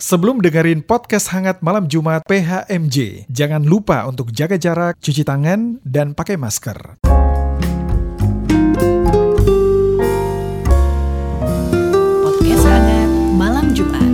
Sebelum dengerin podcast hangat malam Jumat PHMJ, jangan lupa untuk jaga jarak, cuci tangan, dan pakai masker. Podcast hangat malam Jumat.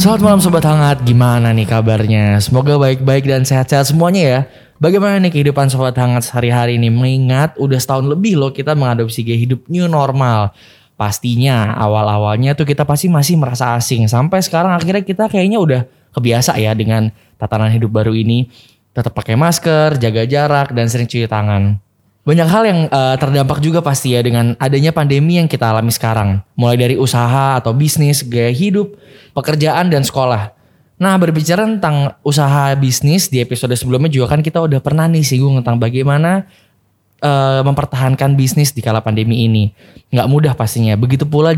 Selamat malam Sobat Hangat, gimana nih kabarnya? Semoga baik-baik dan sehat-sehat semuanya ya. Bagaimana nih kehidupan Sobat Hangat sehari-hari ini? Mengingat udah setahun lebih loh kita mengadopsi gaya hidup new normal. Pastinya awal-awalnya tuh kita pasti masih merasa asing. Sampai sekarang akhirnya kita kayaknya udah kebiasa ya dengan tatanan hidup baru ini. Tetap pakai masker, jaga jarak, dan sering cuci tangan. Banyak hal yang eh, terdampak juga pasti ya dengan adanya pandemi yang kita alami sekarang. Mulai dari usaha atau bisnis, gaya hidup, pekerjaan dan sekolah. Nah berbicara tentang usaha bisnis di episode sebelumnya juga kan kita udah pernah nih singgung tentang bagaimana eh, mempertahankan bisnis di kala pandemi ini. Nggak mudah pastinya. Begitu pula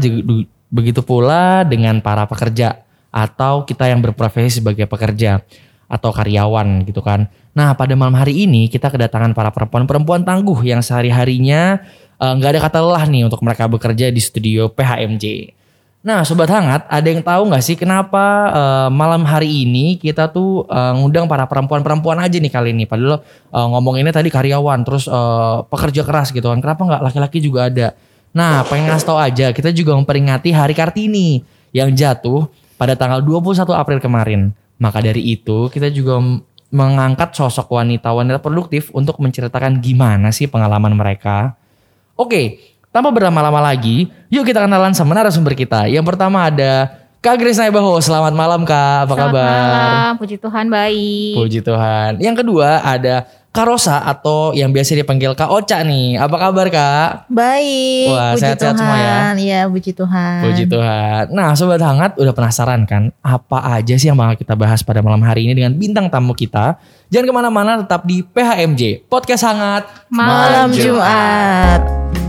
begitu pula dengan para pekerja atau kita yang berprofesi sebagai pekerja atau karyawan gitu kan. Nah pada malam hari ini kita kedatangan para perempuan-perempuan tangguh yang sehari-harinya eh, nggak ada kata lelah nih untuk mereka bekerja di studio PHMJ. Nah Sobat Hangat ada yang tahu nggak sih kenapa eh, malam hari ini kita tuh eh, ngundang para perempuan-perempuan aja nih kali ini. Padahal eh, ngomonginnya tadi karyawan terus eh, pekerja keras gitu kan. Kenapa nggak laki-laki juga ada? Nah pengen ngasih tahu aja kita juga memperingati Hari Kartini yang jatuh pada tanggal 21 April kemarin. Maka dari itu kita juga mengangkat sosok wanita-wanita produktif untuk menceritakan gimana sih pengalaman mereka. Oke, tanpa berlama-lama lagi, yuk kita kenalan sama narasumber kita. Yang pertama ada Kak Grace Naibaho. Selamat malam Kak, apa Selamat kabar? malam, puji Tuhan baik. Puji Tuhan. Yang kedua ada Kak Rosa atau yang biasa dipanggil Kak Oca nih. Apa kabar Kak? Baik, Wah, puji sehat-sehat Tuhan. semua ya? Iya, puji Tuhan. Puji Tuhan. Nah, sobat hangat udah penasaran kan apa aja sih yang bakal kita bahas pada malam hari ini dengan bintang tamu kita? Jangan ke mana-mana, tetap di PHMJ Podcast Hangat Malam Jumat. Podcast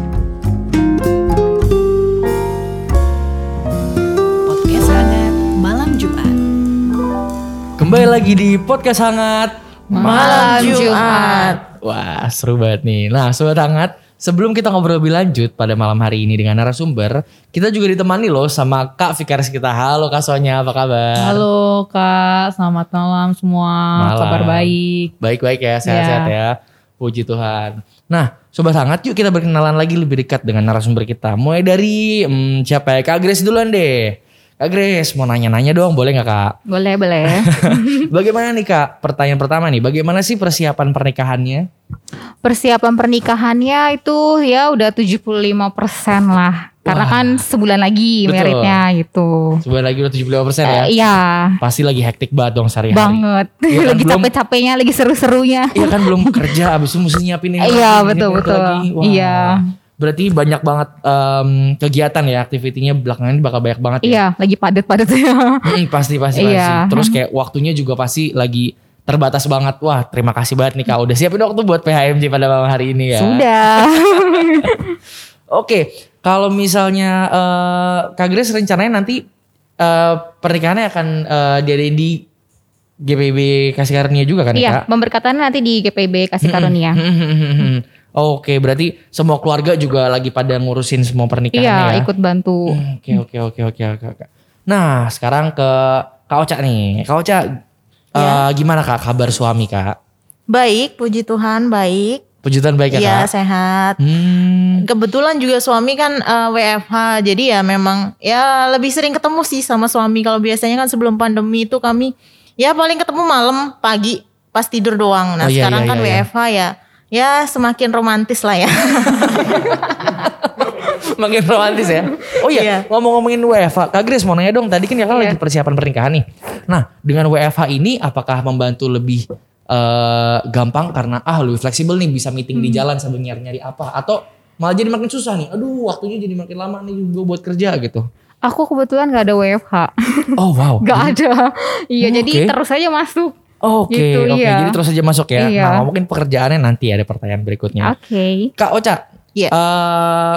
Kembali lagi di Podcast Hangat Malam Jumat. Wah, seru banget nih. Nah, sobat hangat, sebelum kita ngobrol lebih lanjut pada malam hari ini dengan narasumber, kita juga ditemani loh sama Kak Vikaris kita. Halo Kak Sonya, apa kabar? Halo Kak, selamat malam semua. Malam. Kabar baik. Baik-baik ya, sehat-sehat ya. Puji Tuhan. Nah, sobat hangat, yuk kita berkenalan lagi lebih dekat dengan narasumber kita. Mulai dari hmm, siapa ya? Kak Grace duluan deh. Kak Grace, mau nanya-nanya dong, boleh nggak Kak? Boleh, boleh. Bagaimana nih Kak? Pertanyaan pertama nih, bagaimana sih persiapan pernikahannya? Persiapan pernikahannya itu ya udah 75% lah. Karena Wah. kan sebulan lagi Betul. meritnya gitu. Sebentar lagi udah 75% ya. Eh, iya, Pasti lagi hektik banget dong sehari-hari. banget. Iya kan, lagi belum- capek-capeknya, lagi seru-serunya. Iya kan belum kerja, abis itu mesti nyiapin ini. Iya, betul, betul. lagi. Wah. Iya. Berarti banyak banget em, kegiatan ya, aktivitinya belakangan ini bakal banyak banget ya. Iya, lagi padat-padat ya. Hmm, pasti pasti pasti. Iya. Terus kayak waktunya juga pasti lagi terbatas banget. Wah, terima kasih banget nih Kak udah siapin waktu buat PHMJ pada malam hari ini ya. Sudah. Oke, kalau misalnya eh, Kak Grace rencananya nanti eh, pernikahannya akan eh, diadain di GPB Kasih Karunia juga kan ya Iya, Kak? pemberkatannya nanti di GPB Kasih Karunia. Oke, berarti semua keluarga juga lagi pada ngurusin semua pernikahannya Iya, ya. ikut bantu. Oke oke oke oke oke. Nah sekarang ke Kak Oca nih. Kak Oca, eh, gimana Kak kabar suami Kak? Baik, puji Tuhan baik. Pujutan baik ya Iya, Kak? sehat. Hmm, Kebetulan juga suami kan eh, WFH, jadi ya memang ya lebih sering ketemu sih sama suami. Kalau biasanya kan sebelum pandemi itu kami ya paling ketemu malam, pagi pas tidur doang. Nah Oh, iya, sekarang iya, kan iya, iya. WFH ya, ya semakin romantis lah ya. makin romantis ya. Oh iya, Iya. ngomong-ngomongin WFH, Kak Grace mau nanya dong. Tadi kan ya kan lagi persiapan pernikahan nih. Nah dengan WFH ini apakah membantu lebih eh, gampang karena ah lebih fleksibel nih bisa meeting di jalan sambil nyari-nyari apa? Atau malah jadi makin susah nih? Aduh waktunya jadi makin lama nih gue buat kerja gitu. Aku kebetulan gak ada WFH. Oh wow. Gak ada. Iya, Oh, jadi oke. terus aja masuk. Oke, Gitu, oke. iya. Jadi terus aja masuk ya. Iya. Nah, mungkin pekerjaannya nanti ada pertanyaan berikutnya. Oke. Kak Oca, Iya. eh,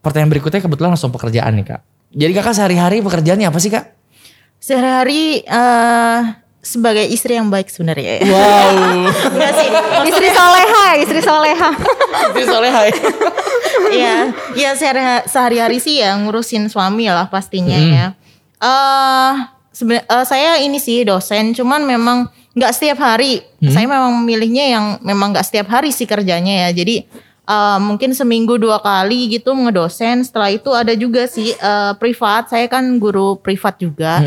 pertanyaan berikutnya kebetulan langsung pekerjaan nih kak. Jadi kakak sehari-hari pekerjaannya apa sih kak? Sehari-hari eh, sebagai istri yang baik sebenarnya ya. Wow. Enggak sih. Istri soleha, istri soleha. Itu soalnya hai. Iya, ya sehari- sehari-hari sih ya ngurusin suami lah pastinya Hmm. ya. Eh seben- eh, saya ini sih dosen, cuman memang nggak setiap hari. Saya memang memilihnya yang memang nggak setiap hari sih kerjanya ya. Jadi eh, mungkin seminggu dua kali gitu ngedosen. Setelah itu ada juga sih eh, privat. Saya kan guru privat juga.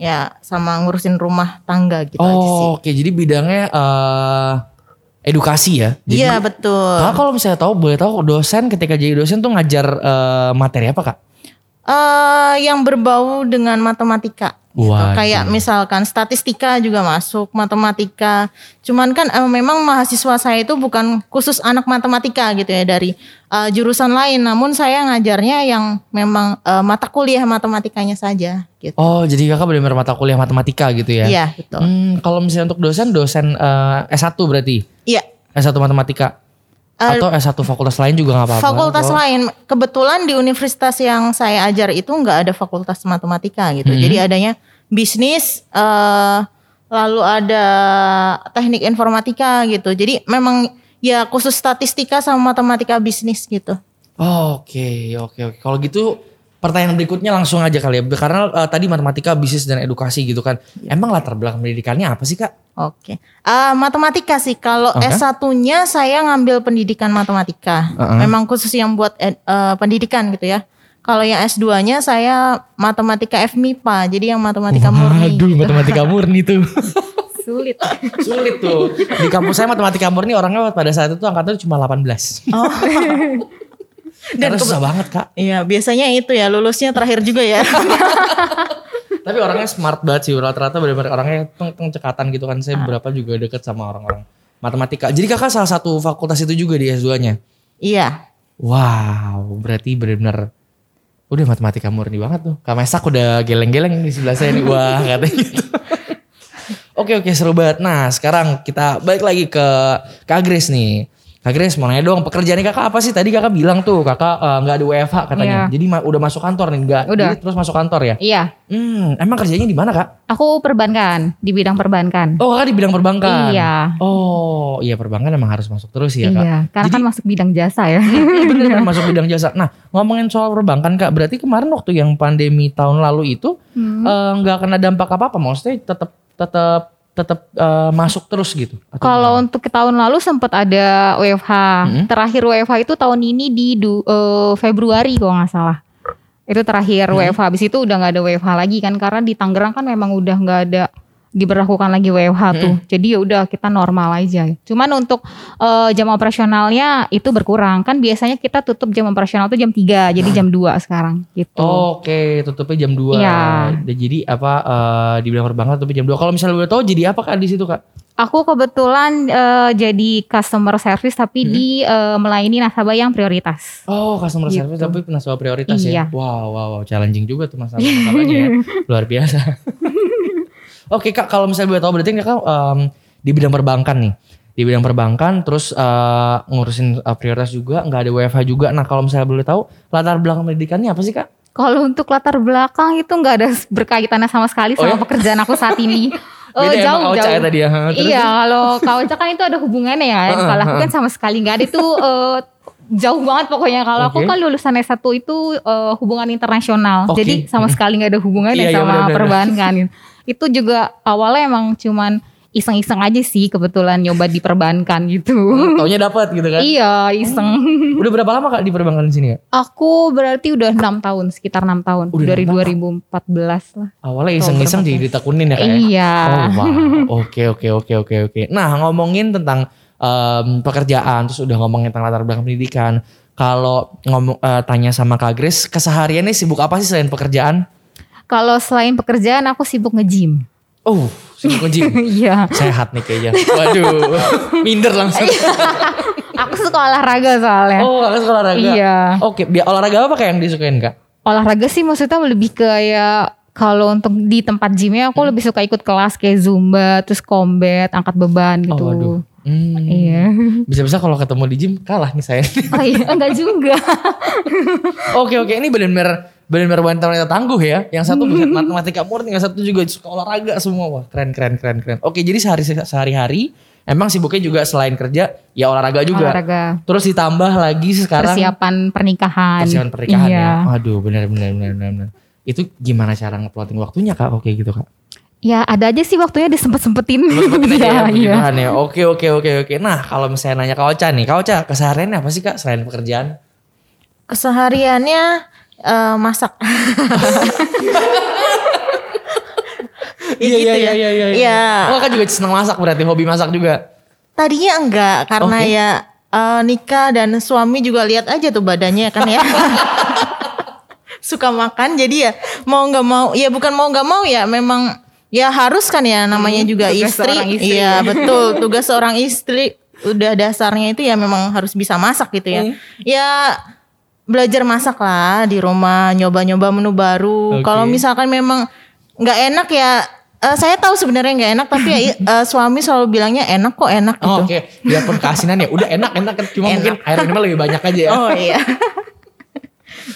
Ya sama ngurusin rumah tangga gitu aja sih. Oh, oke. Jadi bidangnya eh, edukasi ya. Iya betul. Kakak kalau misalnya tahu boleh tahu dosen ketika jadi dosen tuh ngajar eh, materi apa kak? Eh yang berbau dengan matematika. gitu. Waduh. Kayak misalkan statistika juga masuk, matematika. Cuman kan eh, memang mahasiswa saya itu bukan khusus anak matematika gitu ya dari eh, jurusan lain. Namun saya ngajarnya yang memang eh, mata kuliah matematikanya saja gitu. Oh jadi kakak benar-benar mata kuliah matematika gitu ya? Iya, betul. Hmm, kalau misalnya untuk dosen, dosen eh, S1 berarti? Iya. S1 matematika? Atau S1 fakultas lain juga nggak apa-apa? Fakultas Oh. lain, kebetulan di universitas yang saya ajar itu nggak ada fakultas matematika gitu. Hmm. Jadi adanya bisnis, eh, lalu ada teknik informatika gitu. Jadi memang ya khusus statistika sama matematika bisnis gitu. Oh, Oke, oke, oke. Kalau gitu pertanyaan berikutnya langsung aja kali ya. Karena eh, tadi matematika, bisnis dan edukasi gitu kan. Emang latar belakang pendidikannya apa sih kak? Oke, Eh, matematika sih. Kalau Oke. S1-nya saya ngambil pendidikan matematika. Uh-uh. Memang khusus yang buat ed- eh, pendidikan gitu ya. Kalau yang S2-nya saya matematika FMIPA. Jadi yang matematika murni. Waduh, gitu. matematika murni tuh. Sulit. Sulit tuh. Di kampus saya matematika murni orangnya pada saat itu angkatan cuma 18. Oh. Dan susah banget kak. Iya, biasanya itu ya lulusnya terakhir juga ya. Tapi orangnya smart banget sih. Rata-rata benar-benar orangnya teng, teng cekatan gitu kan. Saya beberapa juga deket sama orang-orang matematika. Jadi kakak salah satu fakultas itu juga di S2-nya? iya. Wow, berarti benar-benar udah matematika murni banget tuh. Kak Mesak udah geleng-geleng di sebelah saya nih. Wah, katanya gitu. Oke oke seru banget. Nah sekarang kita balik lagi ke Kak Grace nih. Kak Grace mau nanya dong pekerjaannya kakak apa sih? Tadi kakak bilang tuh kakak eh, nggak ada WFH katanya. Iya. Jadi ma- udah masuk kantor nih nggak? Udah. Jadi terus masuk kantor ya? Iya, Hmm, emang kerjanya di mana kak? aku perbankan di bidang perbankan. Oh kakak di bidang perbankan. Iya. Oh iya perbankan emang harus masuk terus ya kak. iya, karena Jadi- kan masuk bidang jasa ya. Iya bener kan masuk bidang jasa. Nah ngomongin soal perbankan kak, berarti kemarin waktu yang pandemi tahun lalu itu Hmm. eh, nggak kena dampak apa apa, maksudnya tetap tetap tetap eh, masuk terus gitu. Kalau untuk ke tahun lalu sempat ada WFH. Mm-mm. Terakhir WFH itu tahun ini di du- eh, Februari kalau nggak salah. Itu terakhir WFH. Habis itu udah nggak ada WFH lagi kan karena di Tangerang kan memang udah nggak ada diberlakukan lagi WFH tuh. Jadi ya udah kita normal aja. Cuman untuk eh, jam operasionalnya itu berkurang. Kan biasanya kita tutup jam operasional tuh jam 3, jadi jam 2 sekarang gitu. Oh, Oke, tutupnya jam 2. Iya. Jadi apa eh, di bidang perbankan tutupnya jam 2. Kalau misalnya boleh tahu jadi apa kak di situ kak? Aku kebetulan eh, jadi customer service tapi di eh, melayani nasabah yang prioritas. Oh, customer Gitu. service tapi nasabah prioritas ya. Iya. Wow, wow, wow, challenging juga tuh masalah masalahnya ya. Luar biasa. Oke kak, kalau misalnya boleh tahu berarti kakak em, di bidang perbankan nih. Di bidang perbankan, terus eh, ngurusin eh, prioritas juga, nggak ada WFH juga. Nah kalau misalnya boleh tahu latar belakang pendidikannya apa sih kak? Kalau untuk latar belakang itu nggak ada berkaitannya sama sekali Oh sama ya? pekerjaan aku saat ini. Beda ya, jauh jauh. ya tadi ya. Terus, iya, kalau Kauca kan itu ada hubungannya ya. Kalau aku kan sama sekali nggak ada itu eh, jauh banget pokoknya. Kalau aku Oke. kan lulusan S1 itu eh, hubungan internasional. Oke. Jadi sama sekali nggak ada hubungannya Iya, iya, sama perbankan. itu juga awalnya emang cuman iseng-iseng aja sih kebetulan nyoba di perbankan gitu. Taunya dapat gitu kan? iya, iseng. Udah berapa lama kak di perbankan di sini ya? Aku berarti udah enam tahun, sekitar enam tahun Udah dari enam 2014 lah. Awalnya iseng-iseng jadi ditekunin ya kak ya? Iya. Oh oke oke oke oke oke. Nah ngomongin tentang em, pekerjaan, terus udah ngomongin tentang latar belakang pendidikan. Kalau ngomong eh, tanya sama Kak Grace, kesehariannya sibuk apa sih selain pekerjaan? Kalau selain pekerjaan aku sibuk nge-gym. Oh, sibuk nge-gym. Iya. Sehat nih kayaknya. Waduh, minder langsung. aku suka olahraga soalnya. Oh, kakak suka olahraga. Iya. Oke, biar olahraga apa kayak yang disukain kak? Olahraga sih maksudnya lebih kayak kalau untuk di tempat gymnya aku lebih suka ikut kelas kayak zumba, terus combat, angkat beban gitu. Oh, waduh. Hmm. Iya. Bisa-bisa kalau ketemu di gym kalah nih saya. Oh iya, enggak juga. Oke oke ini benar-benar benar-benar wanita wanita tangguh ya. Yang satu bukan matematika murni, yang satu juga suka olahraga semua. Wah keren keren keren keren. Oke jadi sehari sehari-hari emang sibuknya juga selain kerja ya olahraga juga. Olahraga. Terus ditambah lagi sekarang Persiapan pernikahan. persiapan pernikahan iya. ya. Aduh benar benar benar benar. Itu gimana cara ngeplotting waktunya kak? Oke gitu kak. Ya ada aja sih waktunya disempet-sempetin. Sempet-sempetin ya, Iya, iya. Tuhan ya. Oke oke oke oke. Nah kalau misalnya nanya Kak Ocha nih, Kak Ocha kesehariannya apa sih Kak selain pekerjaan? Kesehariannya eh, masak. Iya gitu iya ya. iya iya. Iya. Oh Kak juga seneng masak berarti hobi masak juga. Tadinya enggak karena Oke. ya eh, nikah dan suami juga lihat aja tuh badannya kan ya. Suka makan jadi ya mau nggak mau ya bukan mau nggak mau ya memang ya harus kan ya namanya juga tugas istri. Iya betul tugas seorang istri udah dasarnya itu ya memang harus bisa masak gitu ya. Ya belajar masak lah di rumah nyoba-nyoba menu baru. Oke. Kalau misalkan memang nggak enak ya eh, saya tahu sebenarnya nggak enak tapi ya eh, suami selalu bilangnya enak kok enak gitu. Oh, Oke, biarpun keasinan ya udah enak enak kan cuma Enak. mungkin air minumnya lebih banyak aja ya. Oh iya.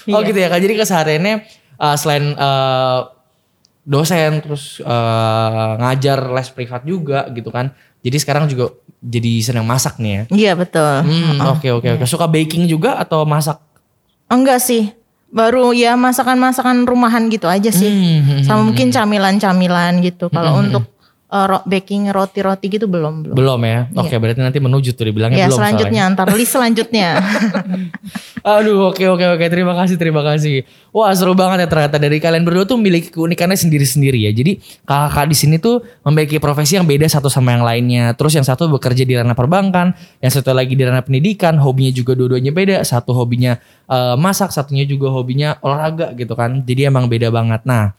Oh gitu ya Kak. Jadi kesehariannya uh, selain uh, dosen terus uh, ngajar les privat juga gitu kan. Jadi sekarang juga jadi senang masak nih ya. Iya betul. Hmm, oke oke oke. Suka baking juga atau masak? Enggak sih. Baru ya masakan-masakan rumahan gitu aja sih. Hmm, Sama mungkin camilan-camilan gitu. Kalau untuk ro- baking roti-roti gitu belum belum. Belum ya. Oke, berarti nanti menuju tuh dibilangnya Ya belum selanjutnya antar list selanjutnya. Aduh, oke oke oke. Terima kasih, terima kasih. Wah, seru banget ya ternyata dari kalian berdua tuh memiliki keunikannya sendiri-sendiri ya. Jadi kakak di sini tuh memiliki profesi yang beda satu sama yang lainnya. Terus yang satu bekerja di ranah perbankan, yang satu lagi di ranah pendidikan, hobinya juga dua-duanya beda. Satu hobinya eh, masak, satunya juga hobinya olahraga gitu kan. Jadi emang beda banget. Nah,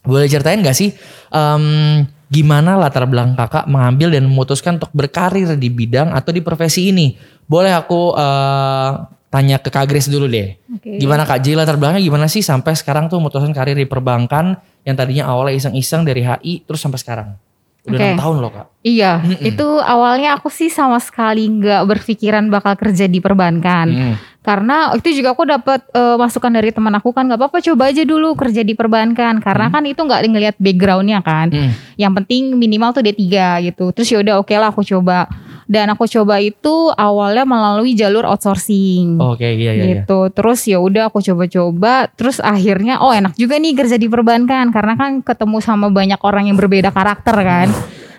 boleh ceritain gak sih em, gimana latar belakang kakak mengambil dan memutuskan untuk berkarir di bidang atau di profesi ini? Boleh aku eh, tanya ke Kak Grace dulu deh. Oke. Gimana Kak Ji latar belakangnya gimana sih sampai sekarang tuh memutuskan karir di perbankan yang tadinya awalnya iseng-iseng dari HI terus sampai sekarang? Udah Oke. enam tahun loh Kak. Iya, itu awalnya aku sih sama sekali nggak berpikiran bakal kerja di perbankan. Mm. Karena itu juga aku dapat eh, masukan dari teman aku kan nggak apa-apa coba aja dulu kerja di perbankan karena kan itu nggak ngelihat backgroundnya kan. Mm. Yang penting minimal tuh D3 gitu. Terus yaudah oke lah aku coba. Dan aku coba itu awalnya melalui jalur outsourcing. Oke iya iya. iya. gitu. Terus ya udah aku coba-coba, terus akhirnya oh enak juga nih kerja di perbankan karena kan ketemu sama banyak orang yang berbeda karakter kan.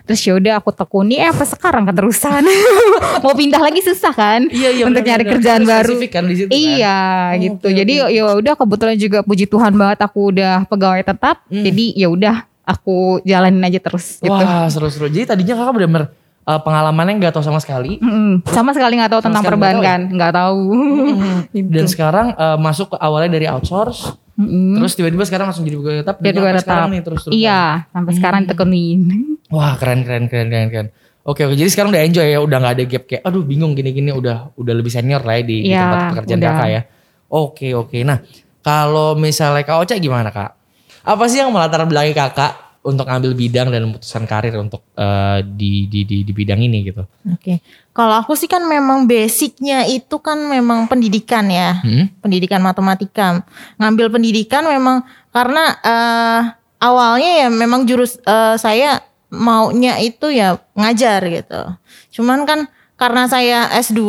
Terus ya udah aku tekuni eh apa sekarang keterusan. Mau pindah lagi susah kan Iya iya. untuk nyari benar. kerjaan baru. kan di situ kan? Iya gitu. oke, Jadi ya udah kebetulan juga puji Tuhan banget aku udah pegawai tetap. Hmm. Jadi ya udah aku jalanin aja terus gitu. Wah seru-seru. Jadi tadinya kakak benar-benar eh, pengalamannya nggak tahu sama sekali. Mm-mm. Sama sekali nggak tahu Sama tentang sekali nggak tahu perbankan, nggak tahu. Gitu. Dan sekarang eh, masuk ke awalnya dari outsource, Mm-mm. terus tiba-tiba sekarang langsung jadi pegawai tetap. Jadi sampai tetap. sekarang nih terus terus. Iya, sampai sekarang tekunin. Wah keren keren keren keren keren. Oke oke jadi sekarang udah enjoy ya udah nggak ada gap kayak aduh bingung gini gini udah udah lebih senior lah ya di, di Iya, tempat pekerjaan udah. kakak ya. Oke oke nah kalau misalnya kak Ocha gimana kak? Apa sih yang melatar belakangi kakak untuk ambil bidang dan memutuskan karir untuk eh, di, di di di bidang ini gitu? Oke. Kalau aku sih kan memang basicnya itu kan memang pendidikan ya. Hmm? pendidikan matematika. Ngambil pendidikan memang karena eh, awalnya ya memang jurus eh, saya maunya itu ya ngajar gitu. Cuman kan karena saya S2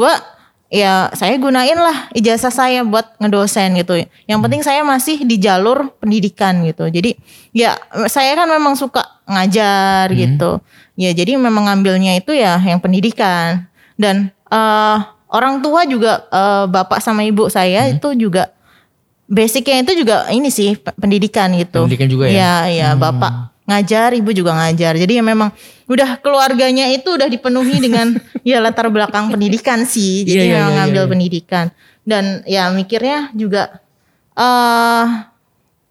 ya saya gunain lah ijazah saya buat ngedosen gitu. Yang penting saya masih di jalur pendidikan gitu. Jadi ya saya kan memang suka ngajar gitu. Ya jadi memang ngambilnya itu ya yang pendidikan dan eh, orang tua juga eh, bapak sama ibu saya itu juga basicnya itu juga ini sih pe- pendidikan gitu. Pendidikan juga ya? Iya, iya, bapak ngajar, ibu juga ngajar. Jadi ya memang udah keluarganya itu udah dipenuhi dengan ya latar belakang pendidikan sih. Jadi Iya, iya, memang iya, ngambil iya. pendidikan. Dan ya mikirnya juga eh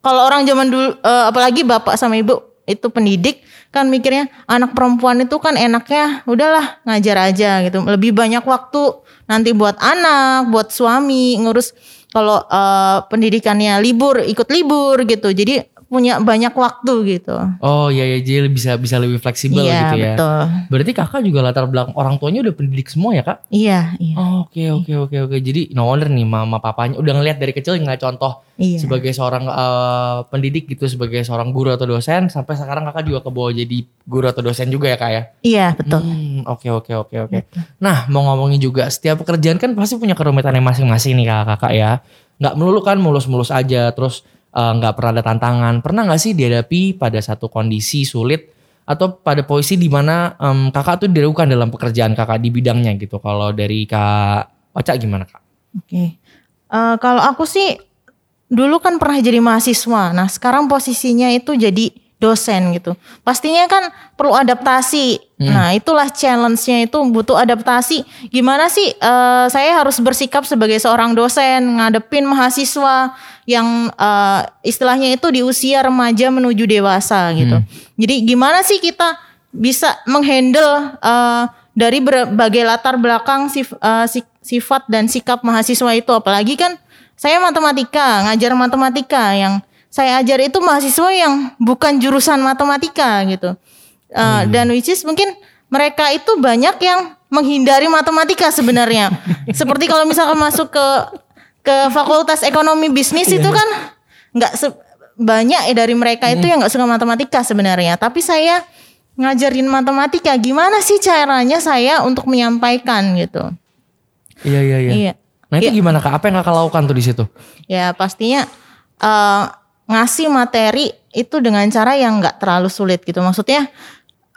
kalau orang zaman dulu eh, apalagi bapak sama ibu itu pendidik kan mikirnya anak perempuan itu kan enaknya udahlah ngajar aja gitu lebih banyak waktu nanti buat anak buat suami ngurus kalau eh, pendidikannya libur ikut libur gitu jadi punya banyak waktu gitu Oh iya iya jadi bisa bisa lebih fleksibel iya gitu ya. betul Berarti kakak juga latar belakang orang tuanya udah pendidik semua ya kak? iya iya Oh, Oke oke oke oke. Jadi no wonder nih mama papanya udah ngeliat dari kecil nggak contoh iya sebagai seorang eh, pendidik gitu sebagai seorang guru atau dosen sampai sekarang kakak juga kebawa jadi guru atau dosen juga ya kak ya? iya betul Hmm, Oke oke oke oke. Nah mau ngomongin juga setiap pekerjaan kan pasti punya kerumitannya masing-masing nih kakak kakak ya. Nggak melulu kan mulus-mulus aja terus eh, nggak pernah ada tantangan. Pernah nggak sih dihadapi pada satu kondisi sulit atau pada posisi di mana em, kakak tuh diragukan dalam pekerjaan kakak di bidangnya gitu. Kalau dari kak Oca gimana kak? Oke. Eh, kalau aku sih dulu kan pernah jadi mahasiswa. Nah, sekarang posisinya itu jadi dosen gitu. Pastinya kan perlu adaptasi. Nah, itulah challenge-nya itu butuh adaptasi. Gimana sih eh, saya harus bersikap sebagai seorang dosen ngadepin mahasiswa yang eh, istilahnya itu di usia remaja menuju dewasa gitu. Jadi gimana sih kita bisa menghandle eh, dari berbagai latar belakang sif- sik- sifat dan sikap mahasiswa itu apalagi kan saya matematika, ngajar matematika yang saya ajar itu mahasiswa yang bukan jurusan matematika gitu. Uh, Dan which is mungkin mereka itu banyak yang menghindari matematika sebenarnya. Seperti kalau misalkan masuk ke ke fakultas ekonomi bisnis itu kan nggak banyak ya dari mereka itu yang nggak suka matematika sebenarnya. Tapi saya ngajarin matematika, gimana sih caranya saya untuk menyampaikan gitu? Iya iya iya. Iya. Nah itu gimana kak? Apa yang kakak lakukan tuh di situ? Ya pastinya eh, ngasih materi itu dengan cara yang nggak terlalu sulit gitu. Maksudnya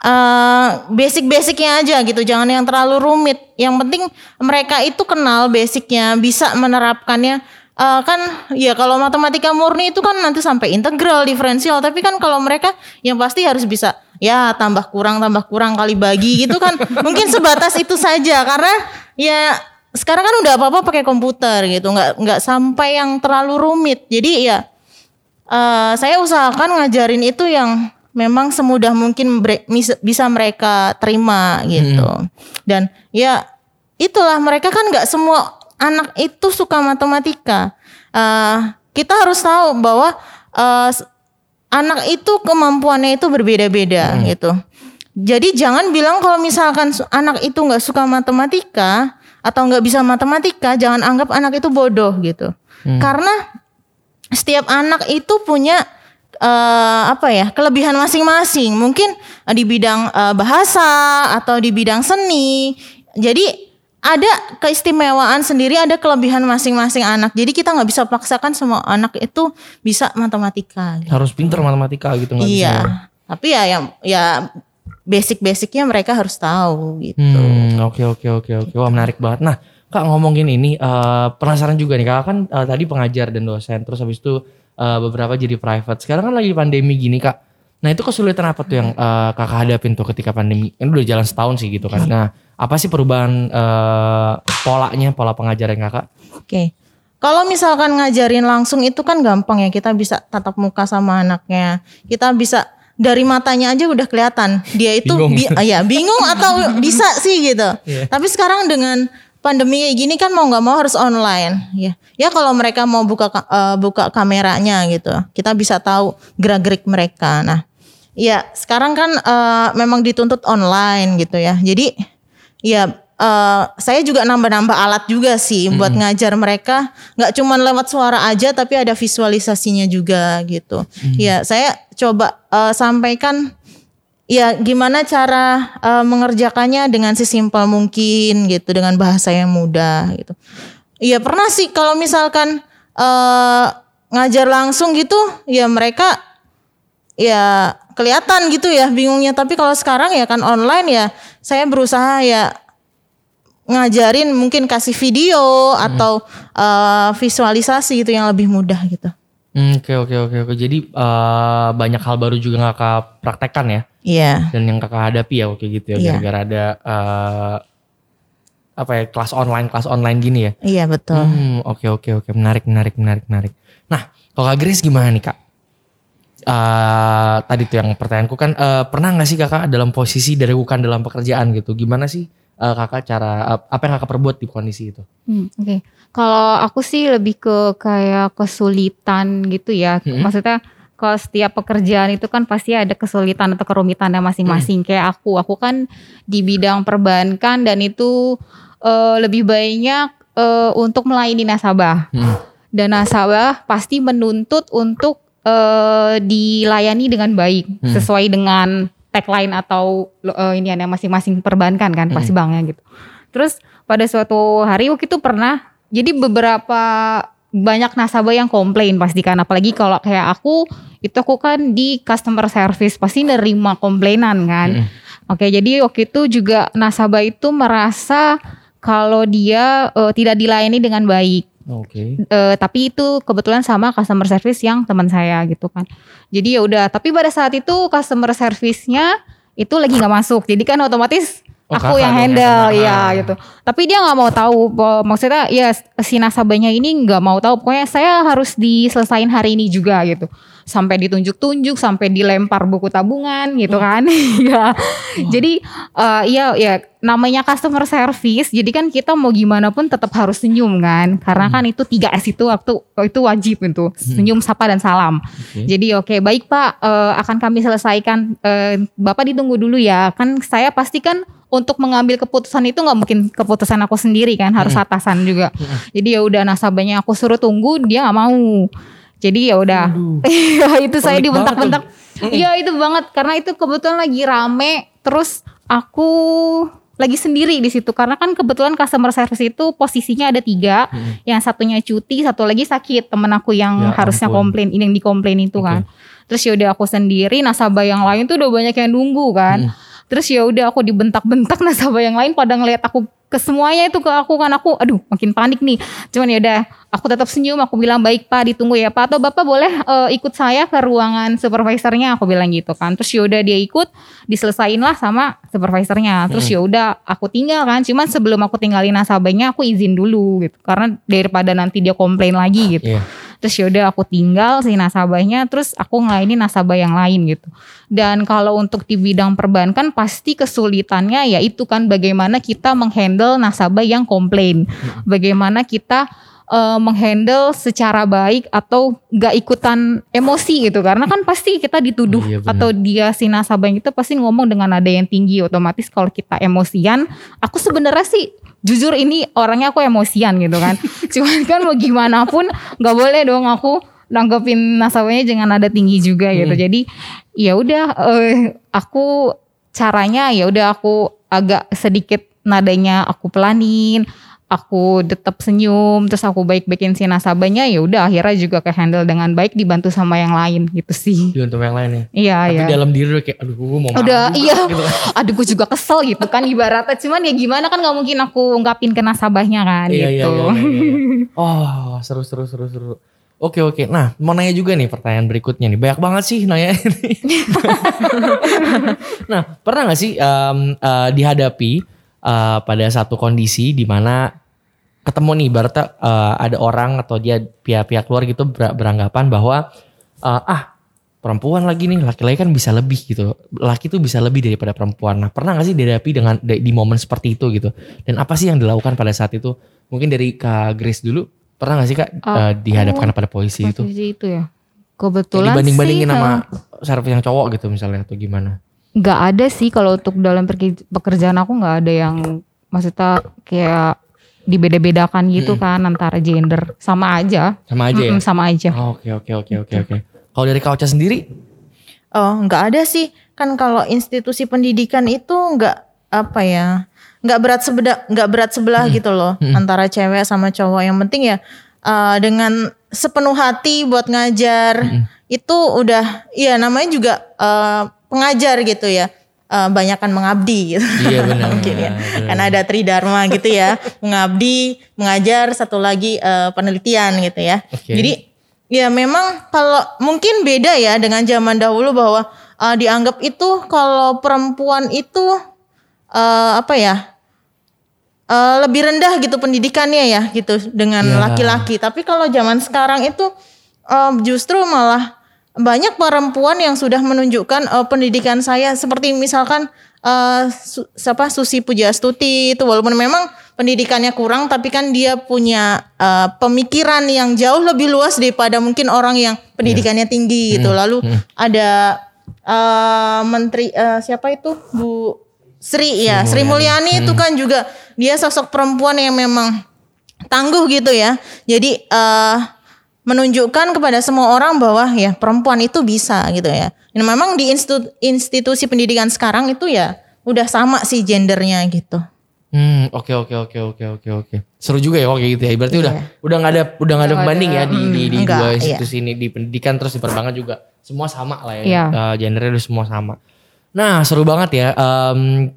eh, basic-basicnya aja gitu, jangan yang terlalu rumit. Yang penting mereka itu kenal basicnya, bisa menerapkannya. Eh, kan ya kalau matematika murni itu kan nanti sampai integral, diferensial. Tapi kan kalau mereka yang pasti harus bisa ya tambah kurang tambah kurang kali bagi gitu kan. Mungkin sebatas itu saja karena ya sekarang kan udah apa-apa pakai komputer gitu, nggak nggak sampai yang terlalu rumit. Jadi ya eh, saya usahakan ngajarin itu yang memang semudah mungkin bisa mereka terima gitu. Dan ya itulah mereka kan nggak semua anak itu suka matematika. Eh, kita harus tahu bahwa s- anak itu kemampuannya itu berbeda-beda gitu. Jadi jangan bilang kalau misalkan anak itu nggak suka matematika atau nggak bisa matematika, jangan anggap anak itu bodoh gitu. Karena setiap anak itu punya eh, apa ya kelebihan masing-masing. Mungkin eh, di bidang eh, bahasa atau di bidang seni. Jadi ada keistimewaan sendiri, ada kelebihan masing-masing anak. Jadi kita nggak bisa paksakan semua anak itu bisa matematika. gitu. Harus pinter matematika gitu nggak bisa. Iya. Tapi ya yang ya basic-basicnya mereka harus tahu gitu. Hmm, oke oke oke oke. Wah menarik banget. Nah, Kak ngomongin ini eh, penasaran juga nih. Kakak kan eh, tadi pengajar dan dosen, terus habis itu eh, beberapa jadi private. Sekarang kan lagi pandemi gini, Kak. Nah, itu kesulitan apa tuh yang eh, Kakak hadapin tuh ketika pandemi? Ini udah jalan setahun sih gitu kan. Nah, apa sih perubahan eh, polanya, pola pengajaran Kakak? Oke. Kalau misalkan ngajarin langsung itu kan gampang ya. Kita bisa tatap muka sama anaknya. Kita bisa dari matanya aja udah kelihatan dia itu Bingung. bi- ya bingung atau bisa sih gitu. Iya. Tapi sekarang dengan pandemi kayak gini kan mau nggak mau harus online ya. Ya kalau mereka mau buka ka- eh, buka kameranya gitu, kita bisa tahu gerak-gerik mereka. Nah, ya sekarang kan eh, memang dituntut online gitu ya. Jadi ya eh, saya juga nambah-nambah alat juga sih buat ngajar mereka nggak cuman lewat suara aja tapi ada visualisasinya juga gitu ya saya coba eh, sampaikan ya gimana cara eh, mengerjakannya dengan sesimpel mungkin gitu dengan bahasa yang mudah gitu. Iya pernah sih kalau misalkan eh, ngajar langsung gitu ya mereka ya kelihatan gitu ya bingungnya. Tapi kalau sekarang ya kan online ya saya berusaha ya ngajarin mungkin kasih video atau eh, visualisasi itu yang lebih mudah gitu. Hmm, Oke oke oke oke. Jadi eh, banyak hal baru juga Kakak praktekkan ya, Iya. dan yang Kakak hadapi ya oke gitu ya. Iya. Gara-gara ada eh, apa ya kelas online kelas online gini ya. Iya betul. Hmm, oke oke oke menarik menarik menarik menarik. Nah, kalau Kak Grace gimana nih Kak? Eh tadi tuh yang pertanyaanku kan eh, pernah nggak sih kakak dalam posisi diragukan dalam pekerjaan gitu? Gimana sih eh, kakak cara ap- apa yang kakak perbuat di kondisi itu? Hmm, Oke, kalau aku sih lebih ke kayak kesulitan gitu ya. Hmm. Maksudnya kalau setiap pekerjaan itu kan pasti ada kesulitan atau kerumitannya masing-masing. Kayak aku, aku kan di bidang perbankan dan itu eh, lebih banyak eh, untuk melayani nasabah. Hmm. Dan nasabah pasti menuntut untuk eh, dilayani dengan baik Hmm. sesuai dengan tagline atau eh, ini yang masing-masing perbankan kan pasti banknya gitu. Terus pada suatu hari waktu itu pernah jadi beberapa banyak nasabah yang komplain pasti kan apalagi kalau kayak aku itu aku kan di customer service pasti nerima komplainan kan. Oke, jadi waktu itu juga nasabah itu merasa kalau dia eh, tidak dilayani dengan baik. Oke. Eh, tapi itu kebetulan sama customer service yang teman saya gitu kan. Jadi ya udah, tapi pada saat itu customer service-nya itu lagi nggak masuk. Jadi kan otomatis Oh, aku yang handle ya gitu. Tapi dia nggak mau tahu. Maksudnya ya si nasabahnya ini nggak mau tahu. Pokoknya saya harus diselesain hari ini juga gitu. Sampai ditunjuk-tunjuk, sampai dilempar buku tabungan gitu kan. ya. Jadi eh, iya ya namanya customer service. Jadi kan kita mau gimana pun tetap harus senyum kan. Karena kan itu 3S itu waktu itu wajib itu. Senyum, sapa dan salam. Jadi oke baik Pak eh, akan kami selesaikan. Eh, Bapak ditunggu dulu ya. Kan saya pastikan untuk mengambil keputusan itu nggak mungkin keputusan aku sendiri kan harus atasan juga. Jadi ya udah nasabahnya aku suruh tunggu dia nggak mau. Jadi ya udah. Iya, itu saya dibentak-bentak. Iya itu banget. Karena itu kebetulan lagi rame terus aku lagi sendiri di situ. Karena kan kebetulan customer service itu posisinya ada tiga. Yang satunya cuti satu lagi sakit. Temen aku yang Ya harusnya ampun. komplain ini yang dikomplain itu kan. Terus ya udah aku sendiri. Nasabah yang lain tuh udah banyak yang nunggu kan terus ya udah aku dibentak-bentak nasabah yang lain pada ngeliat aku ke semuanya itu ke aku kan. Aku aduh makin panik nih. Cuman ya udah aku tetap senyum aku bilang baik pak ditunggu ya pak. Atau bapak boleh eh, ikut saya ke ruangan supervisornya? Aku bilang gitu kan. Terus ya udah dia ikut diselesain lah sama supervisornya. Terus ya udah aku tinggal kan. Cuman sebelum aku tinggalin nasabahnya aku izin dulu gitu. Karena daripada nanti dia komplain lagi gitu. Iya. Terus yaudah aku tinggal si nasabahnya terus aku ngelainin nasabah yang lain gitu. Dan kalau untuk di bidang perbankan pasti kesulitannya yaitu kan bagaimana kita menghandle nasabah yang komplain. Bagaimana kita eh, menghandle secara baik atau gak ikutan emosi gitu karena kan pasti kita dituduh Oh, iya atau dia si nasabah itu pasti ngomong dengan nada yang tinggi otomatis kalau kita emosian aku sebenarnya sih jujur ini orangnya aku emosian gitu kan. Cuman kan mau gimana pun nggak boleh dong aku nanggepin nasabahnya dengan nada tinggi juga gitu. Jadi ya udah eh, aku caranya ya udah aku agak sedikit nadanya aku pelanin aku tetap senyum terus aku baik-baikin si nasabahnya ya udah akhirnya juga ke handle dengan baik dibantu sama yang lain gitu sih Di untuk yang lain ya. iya Tapi iya dalam diri udah kayak aduh gue mau udah iya gitu kan. aduh gue juga kesel gitu kan ibaratnya cuman ya gimana kan nggak mungkin aku ungkapin ke nasabahnya kan Iya, iya, gitu iya, iya, iya. Oh seru seru seru seru. Oke oke. Nah mau nanya juga nih pertanyaan berikutnya nih. Banyak banget sih nanya ini. nah pernah nggak sih em, eh, dihadapi eh, pada satu kondisi di mana ketemu nih berarti ada orang atau dia pihak-pihak luar gitu ber- beranggapan bahwa eh, ah perempuan lagi nih laki-laki kan bisa lebih gitu. Laki tuh bisa lebih daripada perempuan. Nah pernah nggak sih dihadapi dengan di, di momen seperti itu gitu? Dan apa sih yang dilakukan pada saat itu? Mungkin dari kak Grace dulu pernah nggak sih kak eh, Aku- dihadapkan pada polisi itu? posisi itu ya? Kebetulan dibanding-bandingin sih sama eh, servis yang cowok gitu misalnya atau gimana nggak ada sih kalau untuk dalam pekerjaan aku nggak ada yang maksudnya kayak dibeda-bedakan gitu kan antara gender. Sama aja. Sama aja ya? Mm-mm, sama aja. Oh, oke oke oke oke oke. Kalau dari kak Ocha sendiri? Oh, nggak ada sih. Kan kalau institusi pendidikan itu nggak apa ya, nggak berat sebelah, nggak berat sebelah gitu loh antara cewek sama cowok. Yang penting ya eh, dengan sepenuh hati buat ngajar itu udah, iya namanya juga eh, pengajar gitu ya. Eh, banyakan mengabdi gitu. Iya, benar, Mungkin ya. benar. Kan ada tridharma gitu ya, mengabdi, mengajar, satu lagi eh, penelitian gitu ya. Oke. Jadi Ya memang kalau mungkin beda ya dengan zaman dahulu bahwa uh, dianggap itu kalau perempuan itu uh, apa ya uh, lebih rendah gitu pendidikannya ya gitu dengan Ya. laki-laki. Tapi kalau zaman sekarang itu um, justru malah banyak perempuan yang sudah menunjukkan uh, pendidikan saya. Seperti misalkan uh, Su- siapa? Susi Pujastuti itu. Walaupun memang pendidikannya kurang tapi kan dia punya uh, pemikiran yang jauh lebih luas daripada mungkin orang yang pendidikannya tinggi gitu. Lalu ada uh, menteri uh, siapa itu? Bu Sri ya. Sri Mulyani. Itu kan juga dia sosok perempuan yang memang tangguh gitu ya. Jadi eh menunjukkan kepada semua orang bahwa ya perempuan itu bisa gitu ya. Dan memang di institu- institusi pendidikan sekarang itu ya udah sama sih gendernya gitu. Hmm, oke oke oke oke oke oke. Seru juga ya oke gitu ya. Berarti udah udah nggak ada udah nggak ada pembanding ya di di, di enggak, dua iya. institusi ini di pendidikan terus di perbankan juga semua sama lah ya. Iya. Eh, gendernya udah semua sama. Nah seru banget ya. Em,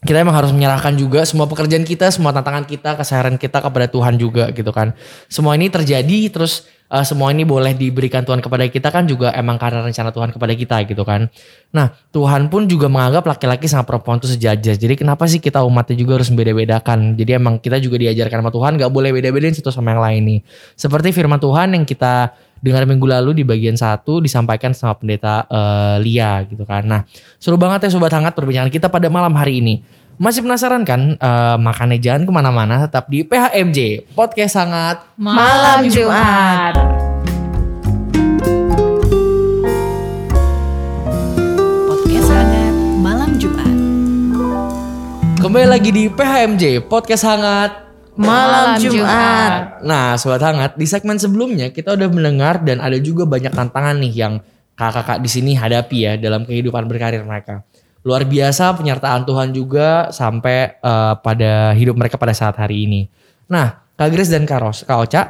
kita emang harus menyerahkan juga semua pekerjaan kita, semua tantangan kita, keseharian kita kepada Tuhan juga gitu kan. Semua ini terjadi terus eh, semua ini boleh diberikan Tuhan kepada kita kan juga emang karena rencana Tuhan kepada kita gitu kan. Nah Tuhan pun juga menganggap laki-laki sama perempuan itu sejajar. Jadi kenapa sih kita umatnya juga harus beda-bedakan. Jadi emang kita juga diajarkan sama Tuhan gak boleh beda-bedain satu sama yang lain nih. Seperti firman Tuhan yang kita dengar minggu lalu di bagian satu disampaikan sama pendeta eh, Lia gitu kan. Nah seru banget ya sobat hangat perbincangan kita pada malam hari ini. Masih penasaran kan? Eh, makanya jangan ke mana-mana tetap di PHMJ Podcast Sangat Malam Jumat. Podcast hangat malam Jumat. Kembali lagi di PHMJ Podcast Hangat Malam Jumat. Nah, sobat hangat, di segmen sebelumnya kita udah mendengar dan ada juga banyak tantangan nih yang kakak-kakak di sini hadapi ya dalam kehidupan berkarir mereka. Luar biasa penyertaan Tuhan juga sampai eh, pada hidup mereka pada saat hari ini. Nah, Kak Grace dan Kak, Ros, Kak Oca,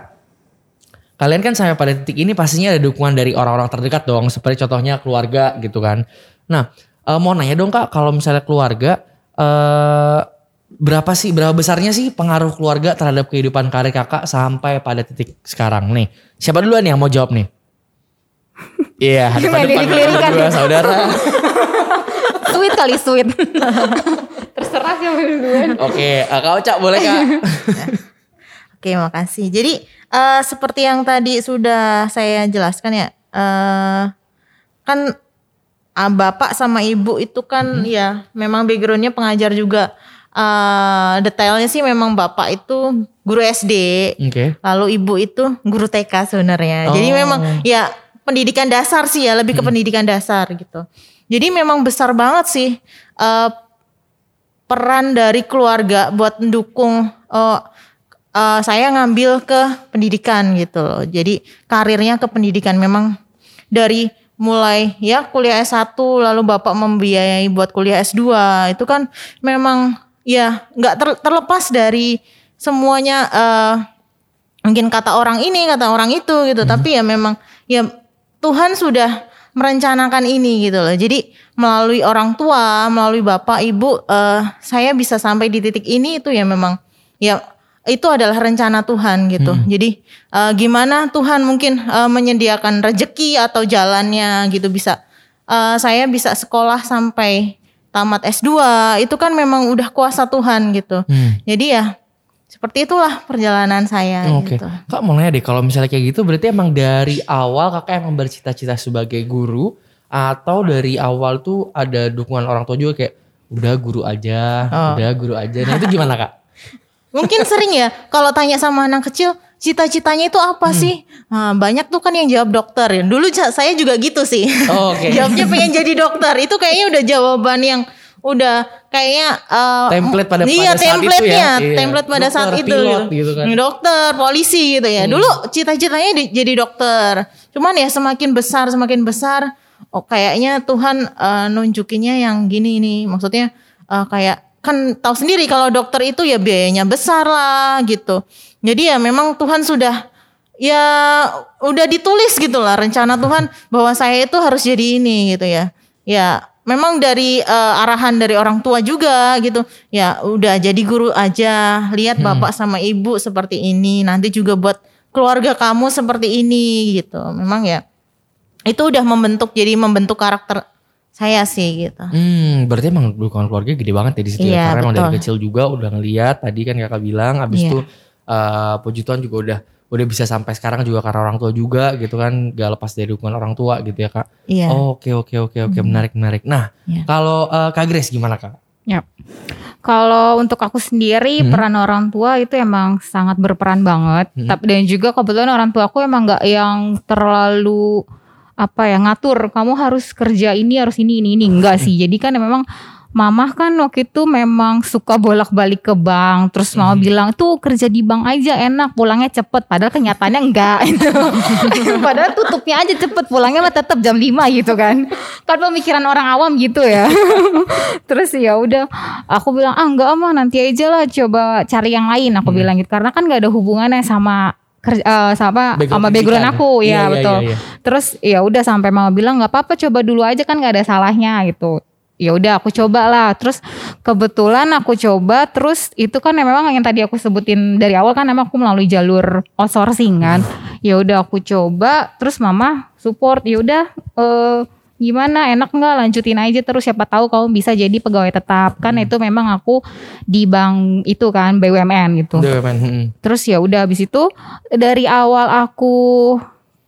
kalian kan sampai pada titik ini pastinya ada dukungan dari orang-orang terdekat dong, seperti contohnya keluarga gitu kan. Nah, eh, mau nanya dong Kak, kalau misalnya keluarga, eh berapa sih, berapa besarnya sih pengaruh keluarga terhadap kehidupan karir kakak sampai pada titik sekarang nih? Siapa duluan yang mau jawab nih? Iya, hadapan Gimana depan dikelilingkan? dua saudara. Sweet kali sweet. Terserah siapa duluan. Oke, eh, Kak Oca boleh Kak? Oke, makasih. Jadi eh, seperti yang tadi sudah saya jelaskan ya, eh, kan ah, bapak sama ibu itu kan ya memang backgroundnya pengajar juga. Eh, detailnya sih memang bapak itu guru SD, Oke. lalu ibu itu guru TK sebenarnya. Jadi Oh. memang ya pendidikan dasar sih ya, lebih ke pendidikan dasar gitu. Jadi memang besar banget sih eh, peran dari keluarga buat mendukung eh, eh, saya ngambil ke pendidikan gitu loh. Jadi karirnya ke pendidikan memang dari mulai ya kuliah S1 lalu Bapak membiayai buat kuliah S2 itu kan memang ya nggak ter- terlepas dari semuanya eh, mungkin kata orang ini kata orang itu gitu. Tapi ya memang ya Tuhan sudah merencanakan ini gitu loh. Jadi melalui orang tua melalui bapak ibu eh, saya bisa sampai di titik ini itu ya memang ya itu adalah rencana Tuhan gitu. Jadi eh, gimana Tuhan mungkin eh, menyediakan rejeki atau jalannya gitu bisa eh, saya bisa sekolah sampai tamat S2 itu kan memang udah kuasa Tuhan gitu Hmm. jadi ya seperti itulah perjalanan saya Oke, gitu. Kak mau nanya deh, kalau misalnya kayak gitu berarti emang dari awal kakak emang bercita-cita sebagai guru atau dari awal tuh ada dukungan orang tua juga kayak udah guru aja, Oh. udah guru aja. Nah itu gimana kak? Mungkin sering ya kalau tanya sama anak kecil, cita-citanya itu apa sih? Nah, banyak tuh kan yang jawab dokter. Dulu ja- saya juga gitu sih. Oh, Oke. Jawabnya pengen jadi dokter. Itu kayaknya udah jawaban yang udah kayaknya eh, Template pada- iya, pada saat itu ya. Iya. template pada Dokter, saat itu pilot gitu kan. Dokter, polisi gitu ya. Dulu cita-citanya di- jadi dokter. Cuman ya semakin besar semakin besar oh kayaknya Tuhan eh, nunjukinnya yang gini nih. Maksudnya eh, kayak kan tahu sendiri kalau dokter itu ya biayanya besar lah gitu. Jadi ya memang Tuhan sudah ya udah ditulis gitu lah rencana Tuhan bahwa saya itu harus jadi ini gitu ya. Ya memang dari eh, arahan dari orang tua juga gitu. Ya udah jadi guru aja. Lihat bapak sama ibu seperti ini. Nanti juga buat keluarga kamu seperti ini gitu. Memang ya itu udah membentuk jadi membentuk karakter saya sih gitu. Hmm, berarti emang dukungan keluarga gede banget ya di situ ya. Iya, Karena emang dari kecil juga udah ngeliat tadi kan kakak bilang, abis Iya. itu eh, puji Tuhan juga udah udah bisa sampai sekarang juga karena orang tua juga gitu kan, gak lepas dari dukungan orang tua gitu ya kak. Iya. Oke oke oke oke menarik menarik. Nah Iya. kalau eh, kak Grace gimana kak? Ya. Kalau untuk aku sendiri Hmm. peran orang tua itu emang sangat berperan banget. Hmm. Tapi dan juga kebetulan orang tua aku emang nggak yang terlalu apa ya ngatur kamu harus kerja ini harus ini ini ini enggak sih. Jadi kan memang Mama kan waktu itu memang suka bolak-balik ke bank. Terus mama bilang tuh kerja di bank aja enak, pulangnya cepet. Padahal kenyataannya enggak. Gitu. Padahal tutupnya aja cepet, pulangnya mah tetap jam 5 gitu kan. Kan pemikiran orang awam gitu ya. Terus ya udah, aku bilang ah enggak mah nanti aja lah coba cari yang lain. Aku bilang gitu karena kan nggak ada hubungannya sama kerja eh, sama Background sama background aku ya iya, betul. iya, iya. Terus ya udah sampai mama bilang nggak apa-apa coba dulu aja kan nggak ada salahnya gitu. Ya udah aku coba lah. Terus kebetulan aku coba terus itu kan memang yang tadi aku sebutin dari awal kan memang aku melalui jalur outsourcing kan. Ya udah aku coba terus mama support. Ya udah eh, gimana? Enak nggak? Lanjutin aja terus siapa tahu kamu bisa jadi pegawai tetap. Kan itu memang aku di bank itu kan BUMN gitu. BUMN, hmm. Terus ya udah habis itu dari awal aku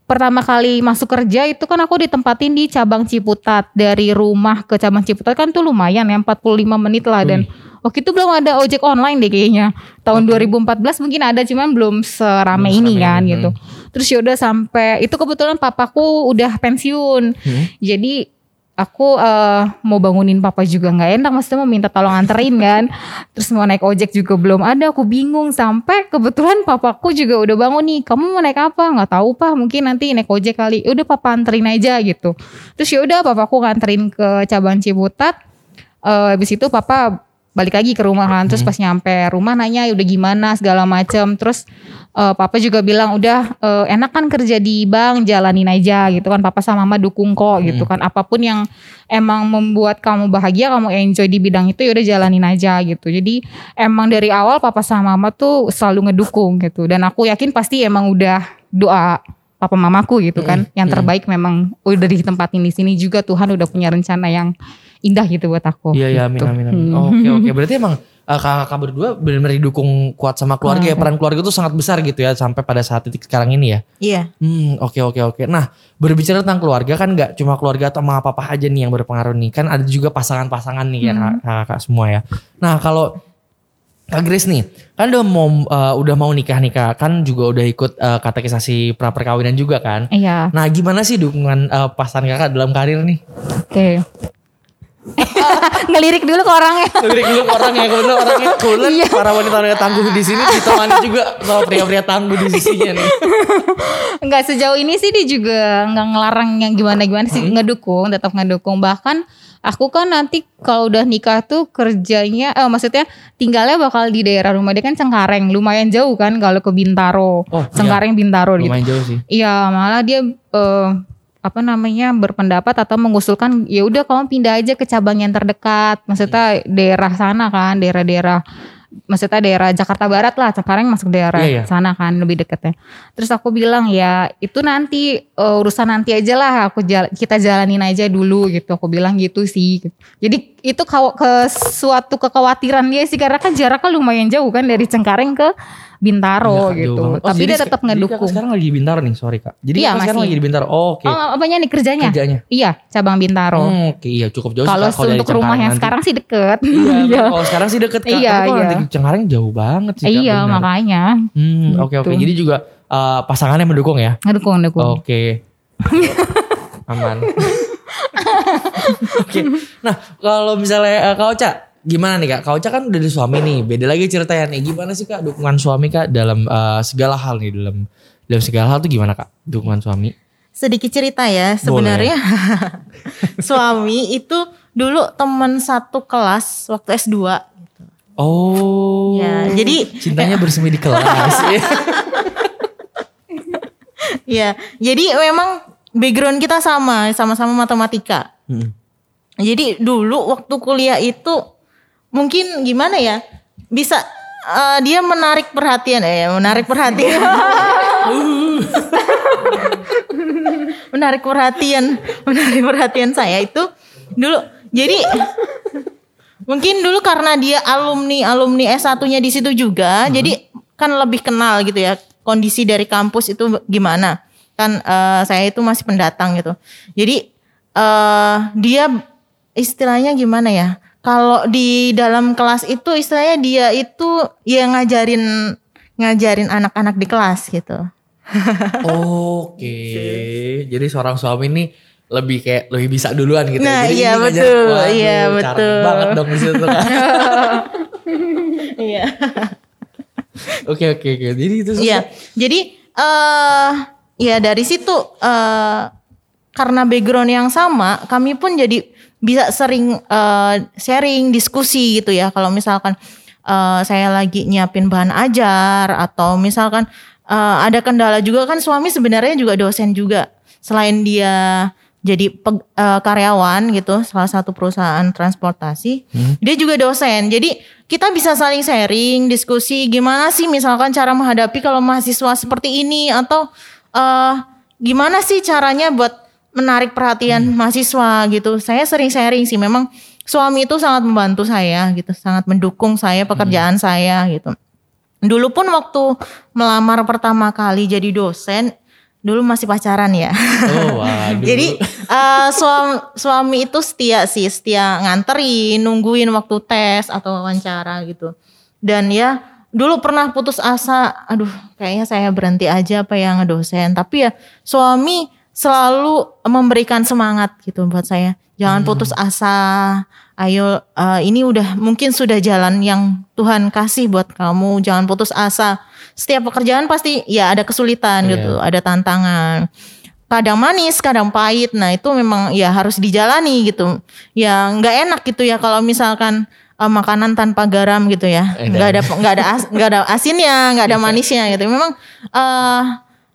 pertama kali masuk kerja itu kan aku ditempatin di cabang Ciputat. Dari rumah ke cabang Ciputat kan tuh lumayan ya 45 menit lah. Dan waktu itu belum ada ojek online deh kayaknya. Tahun 2014 mungkin ada cuman belum serame Belum ini serame kan ini, gitu. Terus ya udah sampai itu kebetulan papaku udah pensiun. Hmm. jadi aku eh, mau bangunin papa juga nggak enak maksudnya mau minta tolong anterin kan. Terus mau naik ojek juga belum ada aku bingung. Sampai kebetulan papaku juga udah bangun nih kamu mau naik apa? Nggak tahu pak. Mungkin nanti naik ojek kali. "Ya udah papa anterin aja gitu. Terus ya udah papaku nganterin ke cabang Ciputat. Eh, habis itu papa balik lagi ke rumah kan terus pas nyampe rumah nanya udah gimana? segala macem. Terus eh, papa juga bilang udah eh, enak kan kerja di bank jalanin aja gitu kan. Papa sama mama dukung kok gitu kan. Apa pun yang emang membuat kamu bahagia kamu enjoy di bidang itu ya udah jalanin aja gitu. Jadi emang dari awal papa sama mama tuh selalu ngedukung gitu. Dan aku yakin pasti emang udah doa papa mamaku gitu kan. Yang terbaik memang udah ditempatin di sini juga. Tuhan udah punya rencana yang indah gitu buat aku Iya iya amin gitu. amin amin. Hmm. Oke oke berarti emang eh, kakak-kakak berdua benar-benar didukung kuat sama keluarga ya peran keluarga itu sangat besar gitu ya sampai pada saat titik sekarang ini ya. Iya. Hmm oke oke oke. Nah berbicara tentang keluarga kan nggak cuma keluarga atau mama papa aja nih yang berpengaruh nih kan ada juga pasangan-pasangan nih ya kak- kakak semua ya. Nah kalau Kak Grace nih, kan udah mau eh, udah mau nikah nikah, kan juga udah ikut eh, katekisasi pra perkawinan juga kan. iya Nah gimana sih dukungan eh, pasangan kakak dalam karir nih? oke ngelirik dulu ke orangnya. Lirik dulu ke orangnya. Kebetulan orangnya kebetulan para wanita-wanita tangguh di sini ditemani juga sama pria-pria tangguh di sisinya nih. Enggak sejauh ini sih dia juga nggak ngelarang yang gimana-gimana sih. Ngedukung, tetap ngedukung. Bahkan aku kan nanti kalau udah nikah tuh kerjanya, eh, maksudnya tinggalnya bakal di daerah rumah dia kan Cengkareng, lumayan jauh kan kalau ke Bintaro, Oh, Cengkareng Bintaro gitu. Lumayan jauh sih. Iya malah dia eh, apa namanya berpendapat atau mengusulkan ya udah kamu pindah aja ke cabang yang terdekat, maksudnya daerah sana kan, daerah-daerah maksudnya daerah Jakarta Barat lah, sekarang masuk daerah Iya, iya. sana kan lebih deketnya. Terus aku bilang ya itu nanti eh, urusan nanti aja lah, aku jal- kita jalanin aja dulu gitu. Aku bilang gitu sih. Jadi itu kaw- ke suatu kekhawatiran dia sih karena kan jaraknya lumayan jauh kan dari Cengkareng ke Bintaro Iya, gitu. banget. Oh, Tapi jadi dia tetap jadi ngedukung. sekarang lagi di Bintaro nih, sorry kak. Jadi Iya, sekarang lagi di Bintaro. Oh, oke. Oh, apanya nih kerjanya? Kerjanya. Iya, cabang Bintaro. Hmm, oke iya cukup jauh Kalau untuk rumah Cengkareng yang nanti. sekarang sih deket. Iya, kalau sekarang sih deket kak. Iya, Tapi kalau iya. nanti Cengkareng jauh banget sih kak. iya, benar. makanya Hmm, oke oke. Gitu. Jadi juga eh, pasangannya mendukung ya. ngedukung ngedukung. Oke. Aman. Oke. Nah, kalau misalnya eh, Kak Oca, gimana nih Kak? Kak Oca kan udah ada suami nih. Beda lagi ceritanya nih. Gimana sih Kak dukungan suami Kak dalam eh, segala hal nih dalam dalam segala hal tuh gimana Kak? Dukungan suami? Sedikit cerita ya, sebenarnya suami itu dulu teman satu kelas waktu S2. Oh. Ya, jadi- cintanya bersemi di kelas. Ya, jadi memang background kita sama, sama-sama matematika. Hmm. Jadi dulu waktu kuliah itu mungkin gimana ya? Bisa eh, dia menarik perhatian eh menarik perhatian. menarik perhatian, menarik perhatian saya itu dulu. Jadi mungkin dulu karena dia alumni alumni S1-nya di situ juga, jadi kan lebih kenal gitu ya kondisi dari kampus itu gimana. Kan eh, saya itu masih pendatang gitu. Jadi eh dia istilahnya gimana ya? Kalau di dalam kelas itu istilahnya dia itu ya ngajarin ngajarin anak-anak di kelas gitu. Oke. Jadi seorang suami ini lebih kayak lebih bisa duluan gitu. Nah, Jadi iya, ngajar, betul. Iya, betul. banget dong di situ kan. Iya. Oke oke oke. Jadi itu. Iya. Jadi eh ya dari situ eh karena background yang sama, kami pun jadi bisa sering eh, sharing, diskusi gitu ya. Kalau misalkan eh, saya lagi nyiapin bahan ajar atau misalkan eh, ada kendala juga kan suami sebenarnya juga dosen juga. Selain dia jadi peg- eh, karyawan gitu salah satu perusahaan transportasi dia juga dosen jadi kita bisa saling sharing diskusi gimana sih misalkan cara menghadapi kalau mahasiswa seperti ini atau eh gimana sih caranya buat menarik perhatian mahasiswa gitu saya sering sharing sih memang suami itu sangat membantu saya gitu sangat mendukung saya pekerjaan saya gitu dulu pun waktu melamar pertama kali jadi dosen dulu masih pacaran ya Oh waduh. jadi eh, suami suami itu setia sih, setia nganterin, nungguin waktu tes atau wawancara gitu. Dan ya dulu pernah putus asa, aduh kayaknya saya berhenti aja apa yang ngedosen. Tapi ya suami selalu memberikan semangat gitu buat saya. Jangan putus asa. Ayo eh, ini udah mungkin sudah jalan yang Tuhan kasih buat kamu. Jangan putus asa. Setiap pekerjaan pasti ya ada kesulitan Iya. gitu, ada tantangan kadang manis, kadang pahit. Nah itu memang ya harus dijalani gitu. Ya nggak enak gitu ya kalau misalkan eh, makanan tanpa garam gitu ya, Enak. nggak ada nggak ada as- nggak ada asinnya, nggak ada manisnya gitu. Memang eh,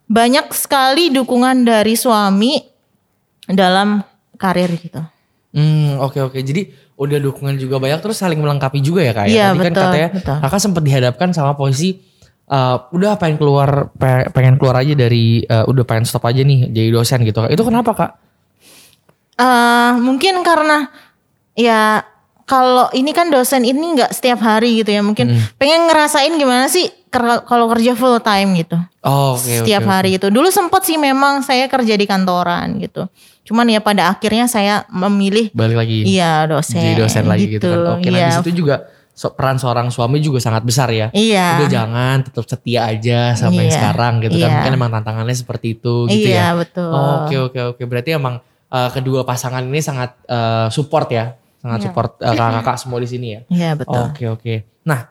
banyak sekali dukungan dari suami dalam karir gitu. Hmm, oke oke. Jadi udah dukungan juga banyak terus saling melengkapi juga ya kak ya. Iya, Tadi kan betul, katanya betul. kakak sempat dihadapkan sama posisi eh, udah pengen keluar pe- pengen keluar aja dari eh, udah pengen stop aja nih jadi dosen gitu. Itu kenapa kak? eh mungkin karena ya kalau ini kan dosen ini nggak setiap hari gitu ya, mungkin pengen ngerasain gimana sih kalau kerja full time gitu. Oh, oke oke. setiap oke. hari itu. Dulu sempat sih memang saya kerja di kantoran gitu. Cuman ya pada akhirnya saya memilih Balik lagi. iya dosen. Jadi dosen lagi gitu, kan. Oke, nah iya. di situ juga so- peran seorang suami juga sangat besar ya. Iya. Udah jangan tetap setia aja sama yang Iya, sekarang gitu kan. iya. Mungkin emang tantangannya seperti itu gitu iya, ya. betul. Oke oke oke. Berarti emang eh, kedua pasangan ini sangat eh, support ya. Sangat Iya. support eh, kakak-kakak semua di sini ya. Iya, betul. Oke oke. Nah,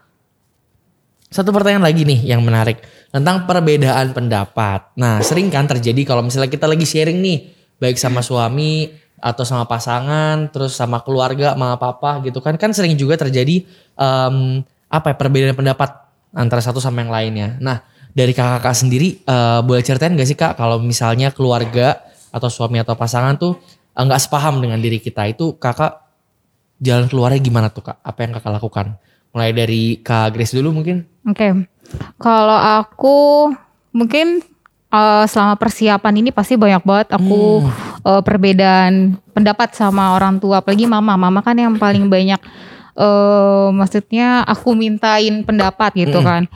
satu pertanyaan lagi nih yang menarik tentang perbedaan pendapat. Nah, sering kan terjadi kalau misalnya kita lagi sharing nih, baik sama suami atau sama pasangan, terus sama keluarga, sama papa gitu kan, kan sering juga terjadi em, apa ya perbedaan pendapat antara satu sama yang lainnya. Nah, dari kakak-kakak sendiri eh, boleh ceritain gak sih kak kalau misalnya keluarga atau suami atau pasangan tuh eh, nggak sepaham dengan diri kita itu kakak jalan keluarnya gimana tuh kak? Apa yang kakak lakukan? Mulai dari kak Grace dulu mungkin? Oke, kalau aku mungkin eh, selama persiapan ini pasti banyak banget aku eh, perbedaan pendapat sama orang tua, apalagi mama. Mama kan yang paling banyak, eh maksudnya aku mintain pendapat gitu kan.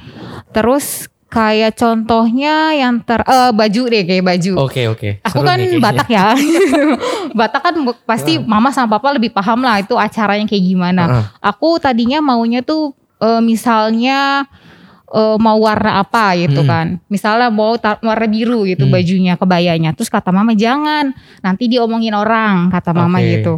Terus kayak contohnya yang ter eh, baju deh kayak baju. Oke oke. Aku Seru kan nih. Batak ya. Batak kan pasti mama sama papa lebih paham lah itu acaranya kayak gimana. Heeh. Aku tadinya maunya tuh eh, misalnya eh, mau warna apa gitu Hmm. kan. Misalnya mau tar- warna biru gitu Hmm. bajunya, kebayanya. Terus kata mama jangan, nanti diomongin orang kata mama Oke. gitu.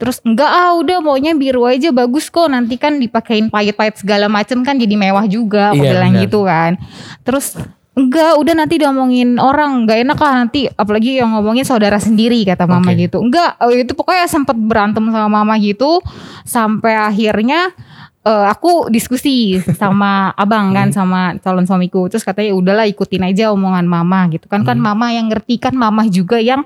Terus enggak ah udah maunya biru aja bagus kok. Nanti kan dipakein pahit-pahit segala macem kan jadi mewah juga aku Iya, bilang gitu kan. Terus enggak udah nanti diomongin orang. Enggak enak lah nanti apalagi yang ngomongin saudara sendiri kata mama Oke. gitu. Enggak eh, itu pokoknya sempat berantem sama mama gitu sampai akhirnya eh, aku diskusi sama abang kan sama calon suamiku. Terus katanya udahlah ikutin aja omongan mama gitu kan. Kan mama yang ngerti kan mama juga yang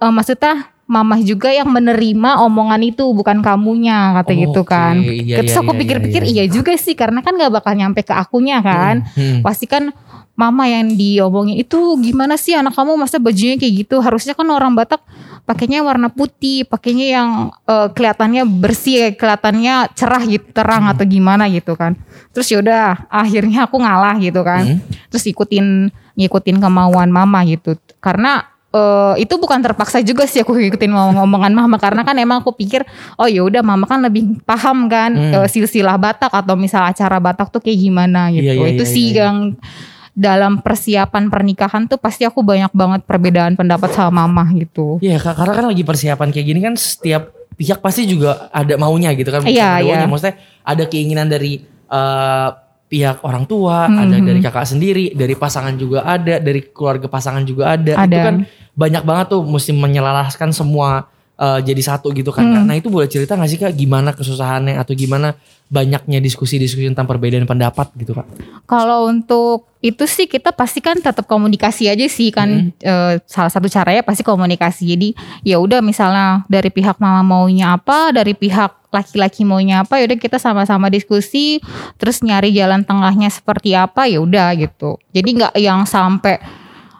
eh, maksudnya mama juga yang menerima omongan itu bukan kamunya kata gitu Oke, kan. Iya, terus iya, aku iya, pikir-pikir iya, iya juga sih karena kan nggak bakal nyampe ke akunya kan. Hmm. pasti kan mama yang diomongin itu gimana sih anak kamu? Masa bajunya kayak gitu? Harusnya kan orang Batak pakainya warna putih pakainya yang eh, kelihatannya bersih kelihatannya cerah gitu terang atau gimana gitu kan. Terus yaudah akhirnya aku ngalah gitu kan. Hmm. terus ikutin ngikutin kemauan mama gitu. Karena eh, itu bukan terpaksa juga sih aku ngikutin ngomongan mama karena kan emang aku pikir oh ya udah mama kan lebih paham kan Hmm. eh, silsilah Batak atau misal acara Batak tuh kayak gimana gitu Iya, iya, itu iya, sih iya. yang dalam persiapan pernikahan tuh pasti aku banyak banget perbedaan pendapat sama mama gitu. Iya, Kak, karena kan lagi persiapan kayak gini kan setiap pihak pasti juga ada maunya gitu kan. Iya, iya. maunya, Maksudnya ada keinginan dari eh, pihak orang tua, Hmm, ada hmm. dari kakak sendiri, dari pasangan juga ada, dari keluarga pasangan juga ada. Itu Ada. kan banyak banget tuh mesti menyelaraskan semua eh, jadi satu gitu kan. Hmm. Nah itu boleh cerita gak sih kak gimana kesusahannya atau gimana banyaknya diskusi-diskusi tentang perbedaan pendapat gitu kak? Kalau untuk itu sih kita pasti kan tetap komunikasi aja sih kan Eh, salah satu caranya pasti komunikasi. Jadi ya udah misalnya dari pihak mama maunya apa, dari pihak laki-laki maunya apa, ya udah kita sama-sama diskusi, terus nyari jalan tengahnya seperti apa ya udah gitu. Jadi nggak yang sampai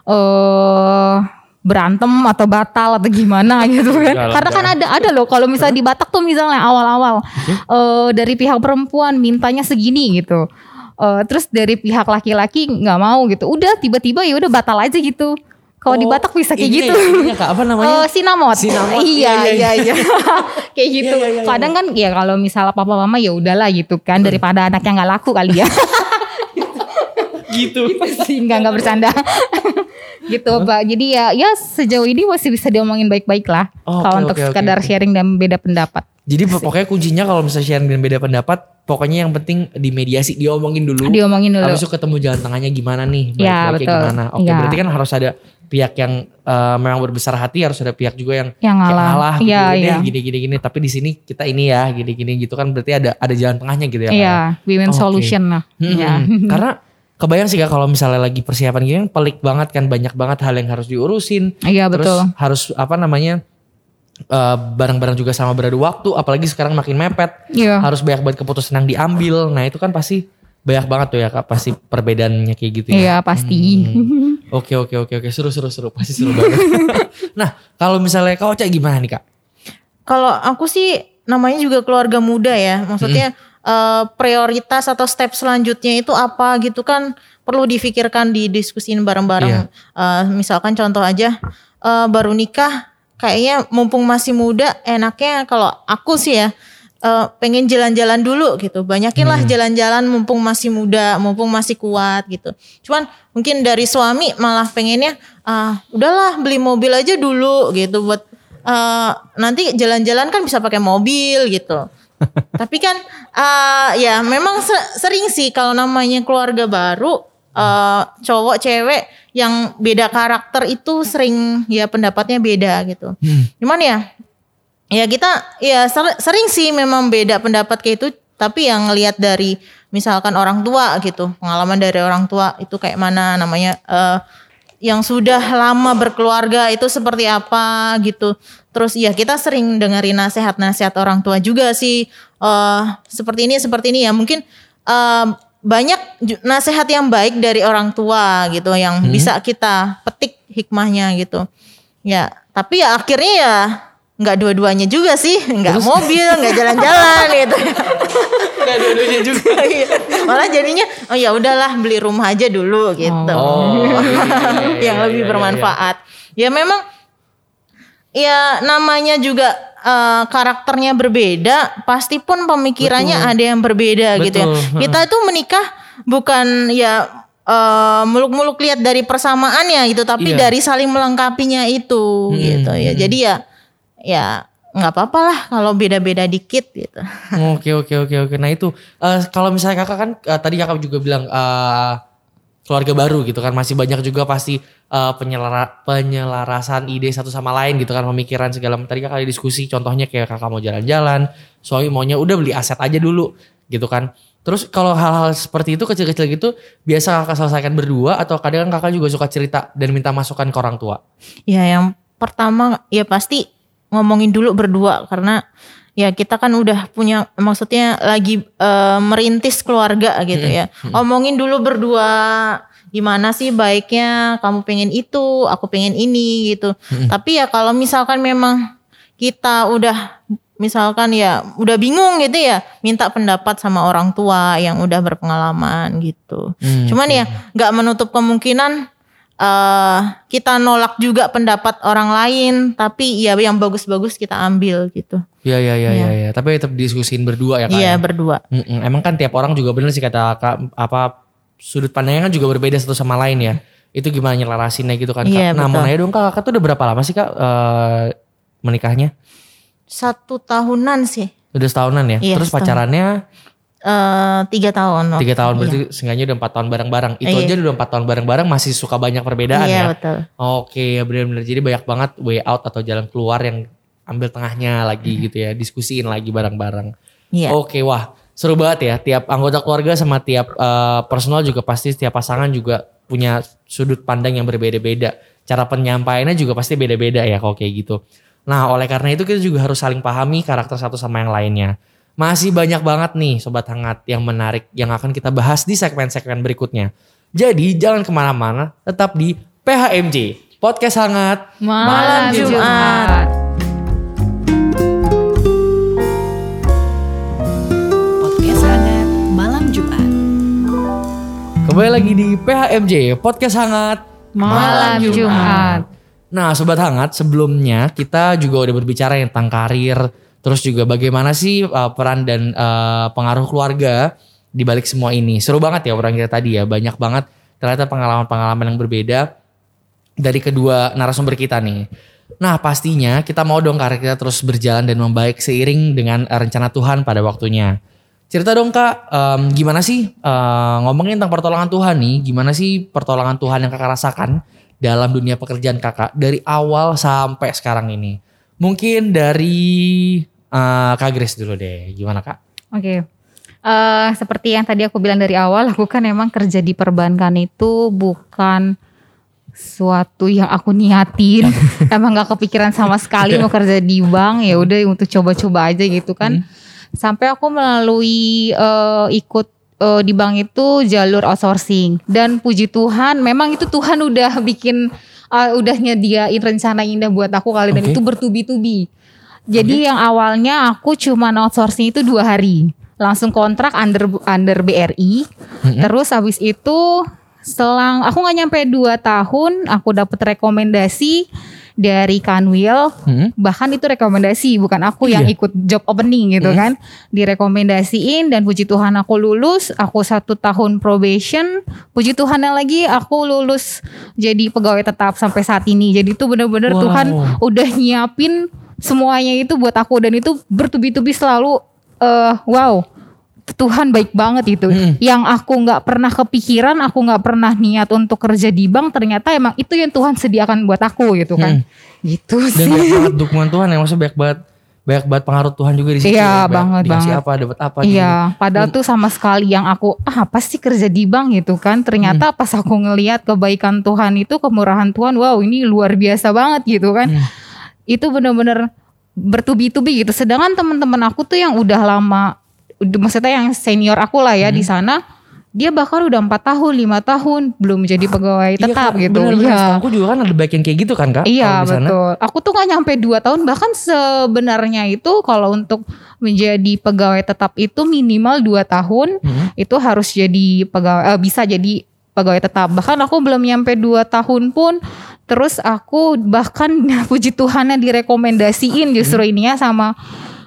eh berantem atau batal atau gimana gitu kan. Lah, Karena kan ada ada loh kalau misalnya di Batak tuh misalnya awal-awal eh dari pihak perempuan mintanya segini gitu. Eh, terus dari pihak laki-laki nggak mau gitu. Udah tiba-tiba ya udah batal aja gitu. Kalau di Oh, Batak bisa kayak ini gitu. ya, ininya, Kak, apa namanya? Oh, sinamot. Sinamot. Iya, Iya, iya, iya. kayak gitu. Iya, iya, iya, Kadang kan ya kalau misalnya papa mama ya udahlah gitu kan daripada anaknya nggak laku kali ya. gitu. sih nggak nggak bercanda. gitu, Pak. Jadi ya ya sejauh ini masih bisa diomongin baik-baik lah. Oh, kalau oke, untuk oke, sekadar oke. sharing dan beda pendapat. Jadi pokoknya kuncinya kalau misalnya sharing dan beda pendapat, pokoknya yang penting di mediasi diomongin dulu. Diomongin dulu. Habis itu ketemu jalan tengahnya gimana nih? Ya, betul. gimana? Oke, Ya. berarti kan harus ada pihak yang eh, memang berbesar hati, harus ada pihak juga yang Yang ngalah. gitu. Iya, Udah iya. gini gini gini, tapi di sini kita ini ya, gini gini gitu kan berarti ada ada jalan tengahnya gitu ya. Kak, ya? Iya, win-win Oke. solution lah. Hmm, Iya. Karena kebayang sih kak kalau misalnya lagi persiapan gini pelik banget kan banyak banget hal yang harus diurusin. Iya, Terus betul. harus apa namanya eh, barang-barang juga sama beradu waktu, apalagi sekarang makin mepet. Iya. Harus banyak banget keputusan yang diambil. Nah itu kan pasti banyak banget tuh ya kak pasti perbedaannya kayak gitu ya. Iya, pasti. Hmm. Oke oke oke oke seru seru seru pasti seru banget. nah kalau misalnya kak Ocha gimana nih kak? Kalau aku sih namanya juga keluarga muda ya. Maksudnya eh, prioritas atau step selanjutnya itu apa gitu kan perlu difikirkan didiskusin bareng-bareng. Eh, misalkan contoh aja eh, baru nikah kayaknya mumpung masih muda enaknya kalau aku sih ya eh, pengen jalan-jalan dulu gitu. Banyakin lah jalan-jalan mumpung masih muda, mumpung masih kuat gitu. Cuman mungkin dari suami malah pengennya ah udahlah beli mobil aja dulu gitu buat eh, nanti jalan-jalan kan bisa pakai mobil gitu. Tapi kan eh, ya memang se- sering sih kalau namanya keluarga baru eh, cowok cewek yang beda karakter itu sering ya pendapatnya beda gitu. Cuman ya ya kita ya ser- sering sih memang beda pendapat kayak itu tapi yang ngelihat dari misalkan orang tua gitu pengalaman dari orang tua itu kayak mana namanya eh, yang sudah lama berkeluarga itu seperti apa gitu terus ya kita sering dengerin nasihat-nasihat orang tua juga sih. Eh seperti ini seperti ini ya. Mungkin eh, banyak nasihat yang baik dari orang tua gitu yang bisa kita petik hikmahnya gitu. Ya tapi ya akhirnya ya nggak dua-duanya juga sih. Nggak mobil nggak jalan-jalan gitu. Gak dua-duanya juga. Iya. malah jadinya oh ya udahlah beli rumah aja dulu gitu. Oh, iya, iya, iya, yang iya, lebih iya, bermanfaat. Ya memang ya namanya juga eh, karakternya berbeda pasti pun pemikirannya ada yang berbeda gitu ya Betul. kita itu menikah bukan ya eh, muluk-muluk lihat dari persamaannya gitu tapi Iya. dari saling melengkapinya itu Hmm, gitu ya jadi ya ya nggak apa-apa lah kalau beda-beda dikit gitu Oke oke oke oke. Nah itu eh, kalau misalnya kakak kan eh, tadi kakak juga bilang eh, keluarga baru gitu kan masih banyak juga pasti eh, penyelara, penyelarasan ide satu sama lain gitu kan pemikiran segala. Tadi kakak diskusi contohnya kayak kakak mau jalan-jalan, suami maunya udah beli aset aja dulu gitu kan. Terus kalau hal-hal seperti itu kecil-kecil gitu biasa kakak selesaikan berdua atau kadang kakak juga suka cerita dan minta masukan ke orang tua. Ya yang pertama ya pasti ngomongin dulu berdua karena ya kita kan udah punya maksudnya lagi eh, merintis keluarga gitu ya. Ngomongin dulu berdua gimana sih baiknya kamu pengen itu, aku pengen ini gitu. Tapi ya kalau misalkan memang kita udah misalkan ya udah bingung gitu ya, minta pendapat sama orang tua yang udah berpengalaman gitu. Hmm, Cuman ya nggak menutup kemungkinan eh kita nolak juga pendapat orang lain, tapi ya yang bagus-bagus kita ambil gitu. Iya iya iya Iya. iya. Ya. Tapi tetap diskusiin berdua ya kak. Iya ya? berdua. Mm-mm. Emang kan tiap orang juga bener sih kata kak apa sudut pandangnya kan juga berbeda satu sama lain ya. Itu gimana nyelarasinnya gitu kan kak. Iya, nah mau betul. nanya dong kak, kakak tuh udah berapa lama sih kak eh, menikahnya? Satu tahunan sih. Udah setahunan ya? Iya, Terus setahun. pacarannya Eh tiga tahun. tiga tahun Iya. berarti seenggaknya udah empat tahun bareng-bareng. Itu Iya. aja udah empat tahun bareng-bareng masih suka banyak perbedaan Iya ya. betul. Oke, benar-benar jadi banyak banget way out atau jalan keluar yang ambil tengahnya lagi gitu ya, diskusiin lagi bareng-bareng. Iya. Oke, wah seru banget ya. Tiap anggota keluarga sama tiap eh, personal juga pasti setiap pasangan juga punya sudut pandang yang berbeda-beda. Cara penyampaiannya juga pasti beda-beda ya kalau kayak gitu. Nah, oleh karena itu kita juga harus saling pahami karakter satu sama yang lainnya. Masih banyak banget nih Sobat Hangat yang menarik yang akan kita bahas di segmen-segmen berikutnya. Jadi jangan ke mana-mana, tetap di PHMJ, Podcast Hangat. Malam Jumat. Podcast hangat malam Jumat. Kembali lagi di PHMJ, Podcast Hangat. Malam Jumat. Nah, sobat hangat, sebelumnya kita juga udah berbicara tentang karir, terus juga bagaimana sih uh, peran dan uh, pengaruh keluarga di balik semua ini. Seru banget ya orang kita tadi ya, banyak banget ternyata pengalaman-pengalaman yang berbeda dari kedua narasumber kita nih. Nah, pastinya kita mau dong karir kita terus berjalan dan membaik seiring dengan uh, rencana Tuhan pada waktunya. Cerita dong kak, em, gimana sih eh, ngomongin tentang pertolongan Tuhan nih? Gimana sih pertolongan Tuhan yang kakak rasakan dalam dunia pekerjaan kakak dari awal sampai sekarang ini? Mungkin dari eh, kak Grace dulu deh, gimana kak? Oke. Eh, seperti yang tadi aku bilang dari awal, aku kan emang kerja di perbankan itu bukan suatu yang aku niatin. emang gak kepikiran sama sekali mau kerja di bank. Ya udah untuk coba-coba aja gitu kan. Sampai aku melalui eh, ikut eh, di bank itu jalur outsourcing. Dan puji Tuhan, memang itu Tuhan udah bikin eh, udah nyediain rencana indah buat aku kali dan Oke. itu bertubi-tubi. Jadi yang awalnya aku cuma outsourcing itu dua hari, langsung kontrak under under BRI. Terus habis itu selang aku nggak nyampe dua tahun, aku dapat rekomendasi dari Kanwil. Hmm? Bahkan itu rekomendasi, bukan aku yang Iya. ikut job opening gitu kan. Direkomendasiin dan puji Tuhan aku lulus. Aku satu tahun probation. Puji Tuhan lagi aku lulus jadi pegawai tetap sampai saat ini. Jadi itu bener-bener Wow. Tuhan udah nyiapin semuanya itu buat aku dan itu bertubi-tubi selalu eh wow Tuhan baik banget itu yang aku nggak pernah kepikiran aku nggak pernah niat untuk kerja di bank ternyata emang itu yang Tuhan sediakan buat aku gitu kan gitu Dan sih banyak banget dukungan Tuhan yang maksudnya banyak banget banyak banget pengaruh Tuhan juga di situ. Iya, ya. Banget, banget. apa, dapat apa. gitu. Iya, padahal tuh sama sekali yang aku ah apa sih kerja di bank gitu kan. Ternyata pas aku ngelihat kebaikan Tuhan itu, kemurahan Tuhan, wow ini luar biasa banget gitu kan. Itu bener-bener bertubi-tubi gitu. Sedangkan teman-teman aku tuh yang udah lama, maksudnya yang senior aku lah ya di sana, dia bahkan udah empat tahun, lima tahun belum jadi pegawai Iya, tetap Kak, gitu. Bener-bener, Iya. aku juga kan ada bagian kayak gitu kan kak? Iya betul. Aku tuh nggak nyampe 2 tahun bahkan sebenarnya itu kalau untuk menjadi pegawai tetap itu minimal 2 tahun Hmm. itu harus jadi pegawai eh, bisa jadi pegawai tetap. Bahkan aku belum nyampe 2 tahun pun terus aku bahkan puji Tuhannya direkomendasiin justru Hmm. ininya sama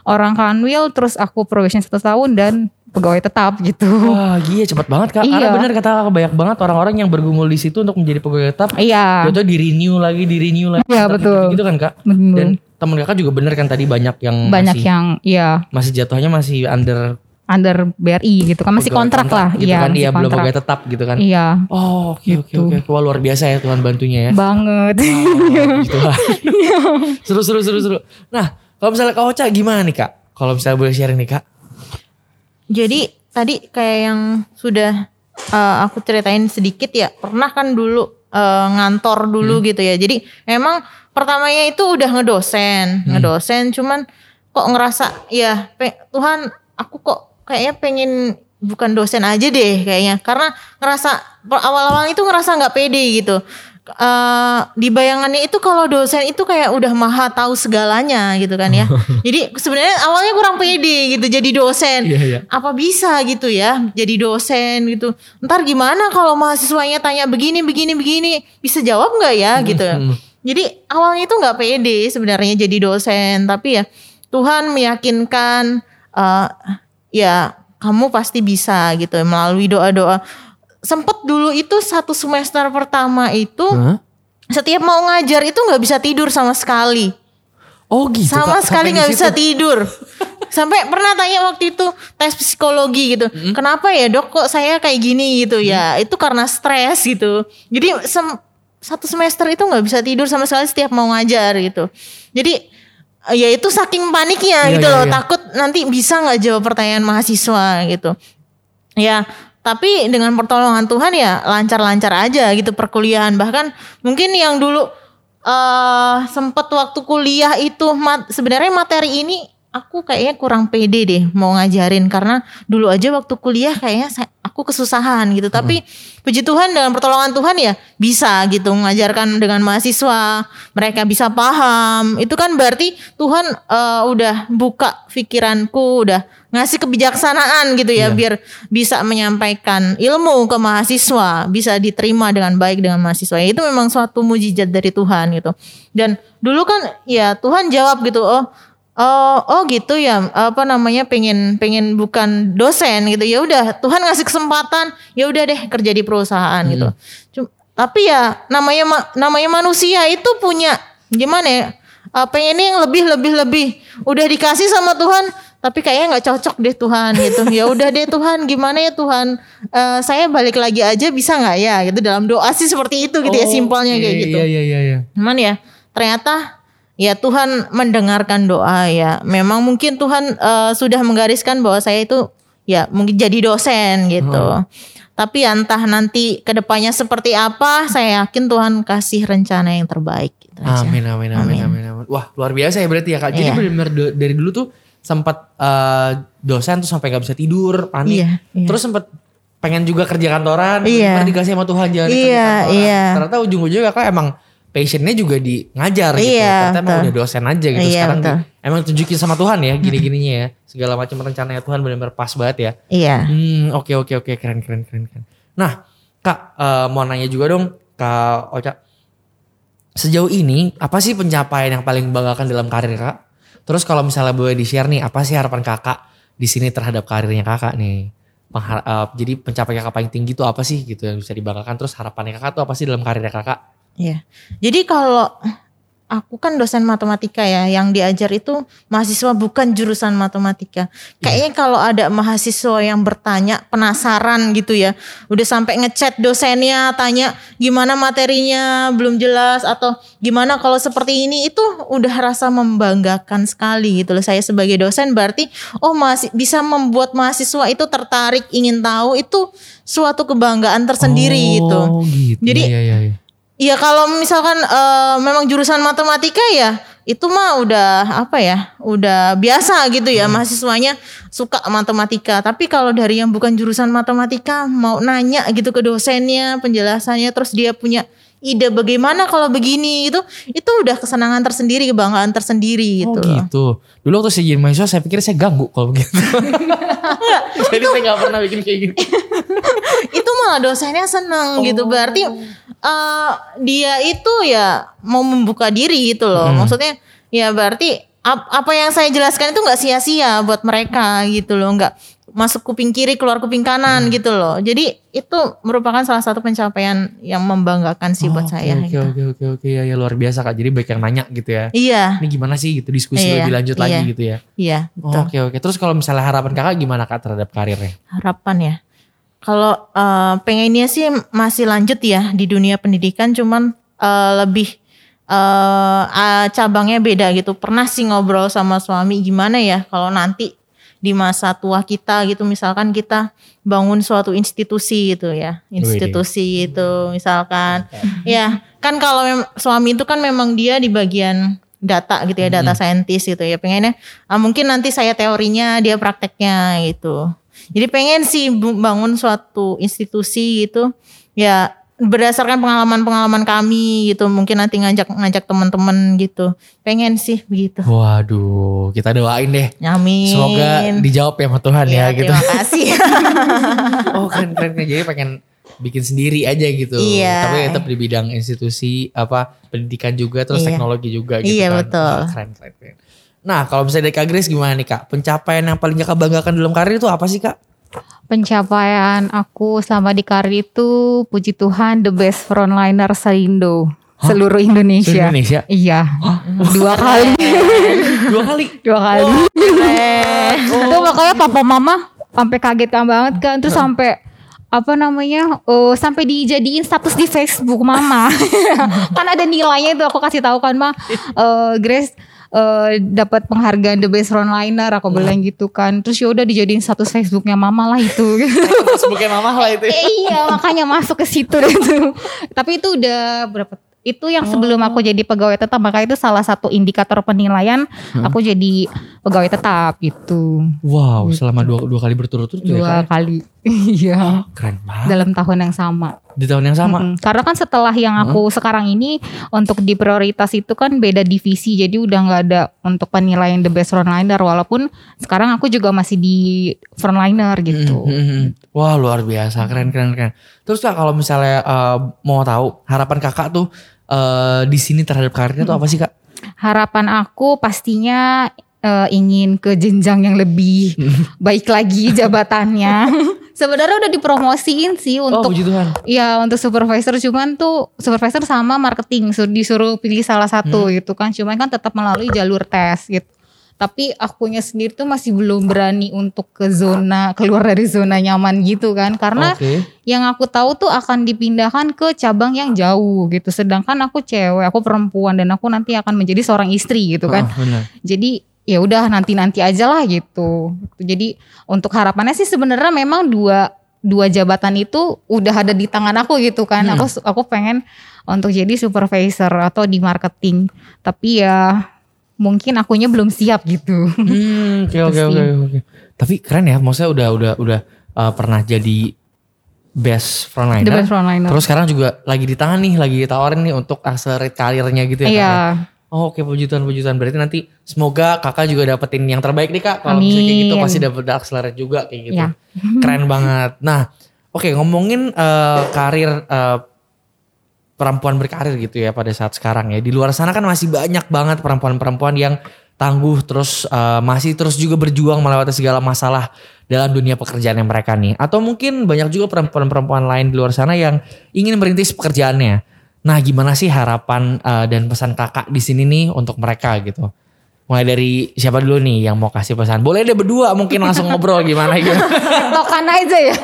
orang kanwil terus aku probation satu tahun dan pegawai tetap gitu. Wah iya cepet banget kak. Karena Iya. bener kata kakak banyak banget orang-orang yang bergumul di situ untuk menjadi pegawai tetap. Iya. Itu di renew lagi, di renew lagi. Iya, betul. Gitu, kan kak. Betul. Dan temen kakak juga bener kan tadi banyak yang Banyak masih, yang ya masih jatuhnya masih under under BRI gitu kan masih pegawai kontrak, lah. gitu Iya, kan dia belum kontrak. pegawai tetap gitu kan. Iya. Oh oke oke Gitu. oke. Wah luar biasa ya Tuhan bantunya ya. banget. Oh, gitu lah. seru seru seru seru. Nah kalau misalnya Kak Ocha gimana nih kak? Kalau misalnya boleh sharing nih kak. Jadi tadi kayak yang sudah eh, aku ceritain sedikit ya. Pernah kan dulu eh, ngantor dulu gitu ya. Jadi emang pertamanya itu udah ngedosen, ngedosen cuman kok ngerasa ya Tuhan aku kok kayaknya pengen bukan dosen aja deh kayaknya karena ngerasa awal-awal itu ngerasa nggak pede gitu. Eh, di bayangannya itu kalau dosen itu kayak udah maha tahu segalanya gitu kan ya. Jadi sebenarnya awalnya kurang pede gitu jadi dosen. Iya, iya. Apa bisa gitu ya jadi dosen gitu. Ntar gimana kalau mahasiswanya tanya begini begini begini bisa jawab nggak ya gitu. Jadi awalnya itu nggak pede sebenarnya jadi dosen tapi ya Tuhan meyakinkan eh, ya kamu pasti bisa gitu melalui doa-doa sempet dulu itu satu semester pertama itu Hah? setiap mau ngajar itu nggak bisa tidur sama sekali. Oh gitu. sama Kak, sekali nggak bisa tidur. Sampai pernah tanya waktu itu tes psikologi gitu. Kenapa ya dok kok saya kayak gini gitu ya? Itu karena stres gitu. Jadi sem- satu semester itu nggak bisa tidur sama sekali setiap mau ngajar gitu. Jadi ya itu saking paniknya Iya, gitu iya, loh. iya. Takut nanti bisa nggak jawab pertanyaan mahasiswa gitu. Ya, tapi dengan pertolongan Tuhan ya lancar-lancar aja gitu perkuliahan. Bahkan mungkin yang dulu eh sempet waktu kuliah itu mat- sebenarnya materi ini aku kayaknya kurang pede deh mau ngajarin karena dulu aja waktu kuliah kayaknya saya, aku kesusahan gitu. Tapi puji Tuhan dengan pertolongan Tuhan ya bisa gitu mengajarkan dengan mahasiswa, mereka bisa paham. Itu kan berarti Tuhan eh, udah buka pikiranku, udah ngasih kebijaksanaan gitu ya biar bisa menyampaikan ilmu ke mahasiswa, bisa diterima dengan baik dengan mahasiswa. Itu memang suatu mujizat dari Tuhan gitu. Dan dulu kan ya Tuhan jawab gitu, oh Oh, oh gitu ya. Apa namanya pengen pengen bukan dosen gitu. Ya udah, Tuhan ngasih kesempatan. Ya udah deh kerja di perusahaan gitu. Cum- tapi ya namanya ma- namanya manusia itu punya gimana ya? Uh, pengennya yang lebih lebih lebih. Udah dikasih sama Tuhan, tapi kayaknya nggak cocok deh Tuhan gitu. Ya udah deh Tuhan, gimana ya Tuhan? Eh, saya balik lagi aja bisa nggak ya? Gitu dalam doa sih seperti itu gitu ya simpelnya kayak Iya, gitu. Iya iya iya. iya. Cuman ya ternyata ya Tuhan mendengarkan doa ya. Memang mungkin Tuhan eh, sudah menggariskan bahwa saya itu ya mungkin jadi dosen gitu. Tapi ya entah nanti ke depannya seperti apa, saya yakin Tuhan kasih rencana yang terbaik. Gitu aja. Amin amin amin amin amin. Wah luar biasa ya berarti ya kak. Jadi Iya. benar-benar dari dulu tuh sempat eh, dosen tuh sampai nggak bisa tidur, panik. Iya, iya. Terus sempat pengen juga kerja kantoran, Iya. dikasih sama Tuhan jalan Iya, kerja kantoran. iya. Ternyata ujung-ujungnya kakak emang passionnya juga di ngajar gitu. Iya, Ternyata emang udah dosen aja gitu. Iya, Sekarang betul. di- emang tunjukin sama Tuhan ya gini-gininya ya. Segala macam rencananya Tuhan benar-benar pas banget ya. Iya. Hmm, oke oke oke keren keren keren keren. Nah, Kak eh, mau nanya juga dong Kak Oca. Sejauh ini apa sih pencapaian yang paling membanggakan dalam karir Kak? Terus kalau misalnya boleh di-share nih, apa sih harapan Kakak di sini terhadap karirnya Kakak nih? Penghar- eh, jadi pencapaian Kakak paling tinggi itu apa sih gitu yang bisa dibanggakan? Terus harapannya Kakak tuh apa sih dalam karirnya Kakak? Iya. Jadi kalau aku kan dosen matematika ya, yang diajar itu mahasiswa bukan jurusan matematika. Kayaknya kalau ada mahasiswa yang bertanya, penasaran gitu ya, udah sampai ngechat dosennya, tanya gimana materinya belum jelas atau gimana kalau seperti ini itu udah rasa membanggakan sekali gitu loh. Saya sebagai dosen berarti oh masih bisa membuat mahasiswa itu tertarik ingin tahu itu suatu kebanggaan tersendiri gitu. Oh gitu. Jadi Iya, iya, iya. Iya kalau misalkan eh, memang jurusan matematika ya itu mah udah apa ya udah biasa gitu ya mahasiswanya suka matematika. Tapi kalau dari yang bukan jurusan matematika mau nanya gitu ke dosennya penjelasannya terus dia punya ide bagaimana kalau begini itu itu udah kesenangan tersendiri kebanggaan tersendiri gitu Oh loh. gitu. Dulu waktu saya jadi mahasiswa saya pikir saya ganggu kalau begitu. Jadi saya gak pernah bikin kayak gini. itu malah dosennya seneng gitu berarti eh, dia itu ya mau membuka diri gitu loh maksudnya ya berarti ap- apa yang saya jelaskan itu nggak sia-sia buat mereka gitu loh nggak masuk kuping kiri keluar kuping kanan gitu loh jadi itu merupakan salah satu pencapaian yang membanggakan sih buat Oh, saya Oke gitu. oke oke oke ya, ya luar biasa kak. Jadi baik yang nanya gitu ya. iya Ini gimana sih gitu diskusi Iya, lebih lanjut iya. lagi gitu ya. iya Oh, betul Oke oke. Terus kalau misalnya harapan kakak gimana kak terhadap karirnya? harapan ya. Kalau eh, pengennya sih masih lanjut ya di dunia pendidikan, cuman eh, lebih ah, cabangnya beda gitu. Pernah sih ngobrol sama suami gimana ya kalau nanti di masa tua kita gitu, misalkan kita bangun suatu institusi gitu ya, institusi itu misalkan, ya kan kalau mem- suami itu kan memang dia di bagian data gitu ya, data scientist gitu ya. Pengennya ah, mungkin nanti saya teorinya, dia prakteknya gitu. Jadi pengen sih bangun suatu institusi gitu. Ya berdasarkan pengalaman-pengalaman kami gitu. Mungkin nanti ngajak ngajak teman-teman gitu. Pengen sih begitu. Waduh, kita doain deh. Amin. Semoga dijawab ya sama Tuhan ya, Iya, gitu. Terima kasih. oh keren keren. Jadi pengen bikin sendiri aja gitu. Iya. Tapi tetap di bidang institusi apa pendidikan juga terus Iya. teknologi juga gitu Iya, kan. betul. Keren keren keren. Nah kalau misalnya dari Kak Grace gimana nih Kak? Pencapaian yang paling kakak banggakan dalam karir itu apa sih Kak? Pencapaian aku selama di karir itu puji Tuhan the best frontliner seindo seluruh Indonesia. Seluruh Indonesia? Iya. Dua kali. Dua kali. Dua kali. Itu makanya papa mama sampai kaget kan banget kan terus sampai apa namanya eh, sampai dijadiin status di Facebook mama kan ada nilainya itu aku kasih tahu kan mah eh, Grace eh, dapat penghargaan the best frontliner aku bilang gitu kan. Terus ya udah dijadiin status Facebooknya mama lah itu. Facebooknya mama lah itu. Eh, iya makanya masuk ke situ deh tuh. Tapi itu udah berapa itu yang sebelum aku jadi pegawai tetap maka itu salah satu indikator penilaian aku jadi pegawai tetap gitu Wow, selama dua, dua kali berturut-turut tuh ya, dua Kak? kali iya Keren banget. dalam tahun yang sama Di tahun yang sama. Mm-mm. karena kan setelah yang aku sekarang ini untuk di prioritas itu kan beda divisi jadi udah nggak ada untuk penilaian the best frontliner walaupun sekarang aku juga masih di frontliner gitu Hmm, hmm, hmm. Wah luar biasa keren keren keren. Terus kak kalau misalnya eh, mau tahu harapan kakak tuh eh, di sini terhadap karirnya tuh apa sih kak? harapan aku pastinya eh, ingin ke jenjang yang lebih baik lagi jabatannya. Sebenarnya udah dipromosiin sih oh untuk Tuhan. Iya untuk supervisor. Cuman tuh supervisor sama marketing sur- disuruh pilih salah satu gitu kan. Cuman kan tetap melalui jalur tes gitu. Tapi akunya sendiri tuh masih belum berani untuk ke zona keluar dari zona nyaman gitu kan. Karena Oke. yang aku tahu tuh akan dipindahkan ke cabang yang jauh gitu. Sedangkan aku cewek aku perempuan dan aku nanti akan menjadi seorang istri gitu kan. Benar. jadi ya udah nanti nanti aja lah gitu jadi untuk harapannya sih sebenarnya memang dua dua jabatan itu udah ada di tangan aku gitu kan Hmm. aku aku pengen untuk jadi supervisor atau di marketing tapi ya mungkin akunya belum siap gitu Hmm, oke oke sih. oke oke. Tapi keren ya, maksudnya udah udah udah uh, pernah jadi best frontliner. the best frontliner Terus sekarang juga lagi di tangan nih, lagi ditawarin nih untuk accelerate karirnya gitu ya. Kak, iya ya? Oh, oke puji Tuhan puji Tuhan. Berarti nanti semoga kakak juga dapetin yang terbaik nih kak. Kalau misalnya kayak gitu pasti dapet accelerate juga kayak gitu. Iya. Keren banget. Nah, oke ngomongin eh, karir eh, perempuan berkarir gitu ya pada saat sekarang ya. Di luar sana kan masih banyak banget perempuan-perempuan yang tangguh terus eh, masih terus juga berjuang melewati segala masalah dalam dunia pekerjaan yang mereka nih. Atau mungkin banyak juga perempuan-perempuan lain di luar sana yang ingin merintis pekerjaannya. Nah, gimana sih harapan eh, dan pesan kakak di sini nih untuk mereka gitu? Mulai dari siapa dulu nih yang mau kasih pesan? Boleh deh berdua mungkin langsung ngobrol gimana gitu. tokan aja ya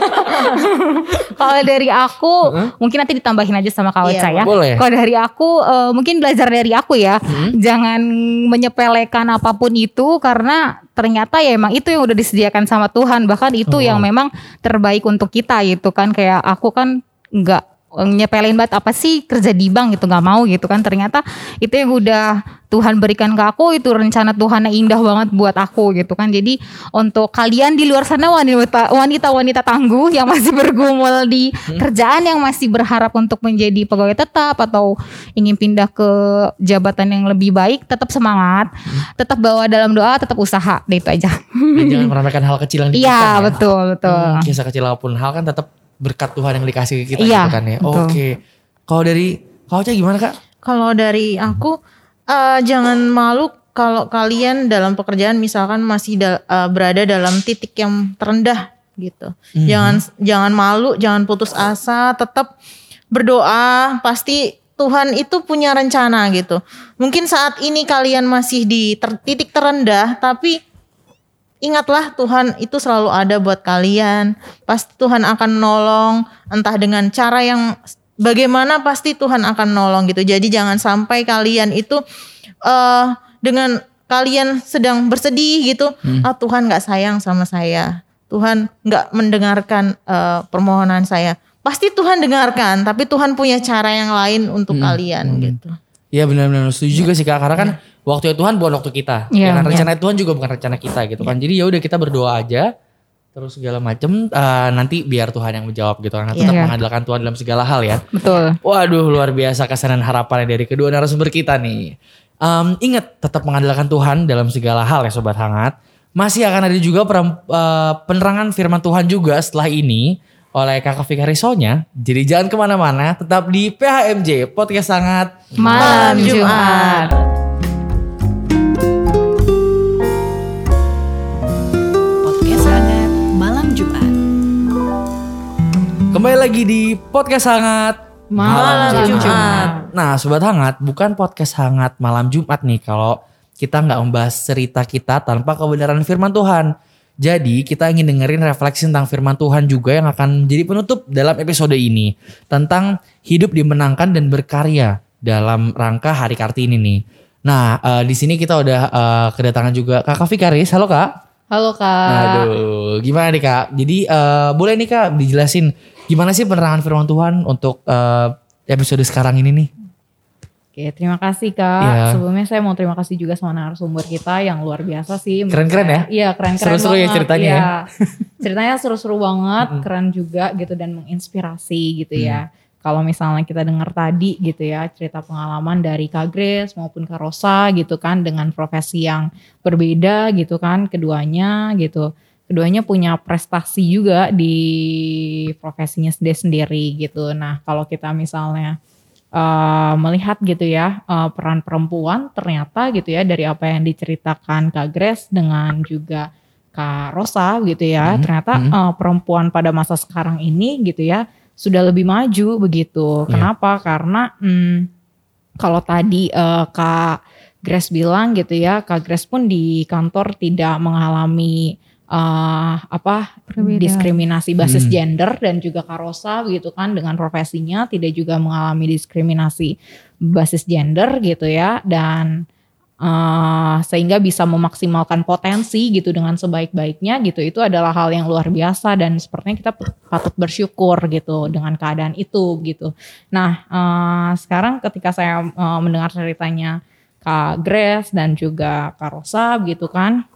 kalau dari aku mungkin nanti ditambahin aja sama Kak Iya, Ocha ya boleh. kalau dari aku eh, mungkin belajar dari aku ya jangan menyepelekan apa pun itu karena ternyata ya emang itu yang udah disediakan sama Tuhan bahkan itu yang memang terbaik untuk kita gitu kan kayak aku kan nggak nyepelin banget apa sih kerja di bank gitu nggak mau gitu kan. Ternyata itu yang udah Tuhan berikan ke aku itu rencana Tuhan yang indah banget buat aku gitu kan. Jadi untuk kalian di luar sana wanita wanita wanita tangguh yang masih bergumul di kerjaan yang masih berharap untuk menjadi pegawai tetap atau ingin pindah ke jabatan yang lebih baik tetap semangat. Tetap bawa dalam doa tetap usaha deh itu aja. Dan jangan meremehkan hal kecil yang iya ya. betul betul. Hmm, kisah kecil apa pun. Hal kan tetap berkat Tuhan yang dikasih ke kita Iya, gitu kan ya. Oke. Kalau dari kau Ocha gimana kak? Kalau dari aku eh, jangan malu kalau kalian dalam pekerjaan misalkan masih da- eh, berada dalam titik yang terendah gitu. Jangan jangan malu, jangan putus asa, tetap berdoa, pasti Tuhan itu punya rencana gitu. Mungkin saat ini kalian masih di ter- titik terendah tapi ingatlah Tuhan itu selalu ada buat kalian. Pasti Tuhan akan nolong entah dengan cara yang bagaimana pasti Tuhan akan nolong gitu. Jadi jangan sampai kalian itu eh dengan kalian sedang bersedih gitu, ah Tuhan nggak sayang sama saya. Tuhan nggak mendengarkan eh, permohonan saya. Pasti Tuhan dengarkan, tapi Tuhan punya cara yang lain untuk kalian gitu. Iya benar-benar setuju juga sih kak. Karena kan waktu Tuhan bukan waktu kita. Iya, ya kan iya. rencana Tuhan juga bukan rencana kita gitu kan. Jadi ya udah kita berdoa aja. Terus segala macem eh, nanti biar Tuhan yang menjawab gitu kan. Tetap Iya. mengandalkan Tuhan dalam segala hal ya. betul Waduh luar biasa kesanan harapannya dari kedua narasumber kita nih. Em, ingat tetap mengandalkan Tuhan dalam segala hal ya sobat hangat. Masih akan ada juga perem- eh, penerangan firman Tuhan juga setelah ini oleh kakak Fikari Sonya. Jadi jangan ke mana-mana, tetap di PHMJ Podcast Sangat malam Jumat Jumat. Lagi di podcast hangat Malam Jumat. Nah, sobat hangat, bukan podcast hangat malam Jumat nih kalau kita nggak membahas cerita kita tanpa kebenaran firman Tuhan. Jadi kita ingin dengerin refleksi tentang firman Tuhan juga yang akan menjadi penutup dalam episode ini tentang hidup dimenangkan dan berkarya dalam rangka Hari Kartini nih. Nah, eh, di sini kita udah eh, kedatangan juga Kak Fikaris. Halo Kak. Halo kak. Aduh, gimana nih kak? Jadi eh, boleh nih kak dijelasin gimana sih penerangan firman Tuhan untuk eh, episode sekarang ini nih? Oke, terima kasih kak. Iya. Sebelumnya saya mau terima kasih juga sama narasumber kita yang luar biasa sih. Keren-keren ya? Iya, keren-keren Seru-seru ya ceritanya Iya. ya? ceritanya seru-seru banget, keren juga gitu dan menginspirasi gitu ya. Hmm. Kalau misalnya kita dengar tadi gitu ya cerita pengalaman dari Kak Grace maupun Kak Rosa gitu kan dengan profesi yang berbeda gitu kan keduanya gitu. Keduanya punya prestasi juga di profesinya sendiri-sendiri gitu. Nah kalau kita misalnya eh, melihat gitu ya eh, peran perempuan ternyata gitu ya dari apa yang diceritakan Kak Grace dengan juga Kak Rosa gitu ya Hmm, ternyata hmm. eh, perempuan pada masa sekarang ini gitu ya sudah lebih maju begitu. Iya. Kenapa? Karena hmm, kalau tadi eh, Kak Grace bilang gitu ya, Kak Grace pun di kantor tidak mengalami eh, apa Perbedaan. diskriminasi basis Hmm. gender dan juga Kak Rosa gitu kan dengan profesinya tidak juga mengalami diskriminasi basis gender gitu ya dan eh, sehingga bisa memaksimalkan potensi gitu dengan sebaik-baiknya gitu itu adalah hal yang luar biasa dan sepertinya kita patut bersyukur gitu dengan keadaan itu gitu. Nah eh, sekarang ketika saya eh, mendengar ceritanya Kak Grace dan juga Kak Rosa gitu kan,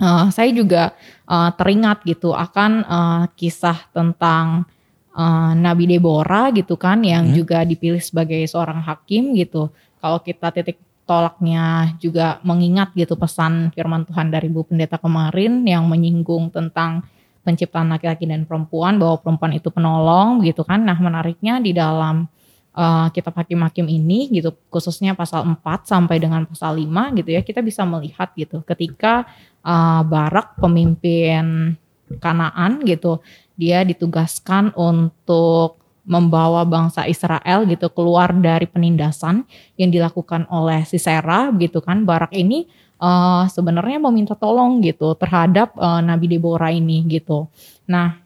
eh, saya juga eh, teringat gitu akan eh, kisah tentang eh, Nabi Deborah gitu kan yang Hmm. juga dipilih sebagai seorang hakim gitu. Kalau kita titik tolaknya juga mengingat gitu pesan firman Tuhan dari Bu Pendeta kemarin yang menyinggung tentang penciptaan laki-laki dan perempuan bahwa perempuan itu penolong gitu kan. Nah, menariknya di dalam uh, kitab hakim-hakim ini gitu khususnya pasal 4 sampai dengan pasal 5 gitu ya kita bisa melihat gitu ketika uh, Barak pemimpin Kanaan gitu dia ditugaskan untuk membawa bangsa Israel gitu keluar dari penindasan yang dilakukan oleh Sisera gitu kan Barak ini eh, sebenarnya meminta tolong gitu terhadap eh, Nabi Deborah ini gitu. Nah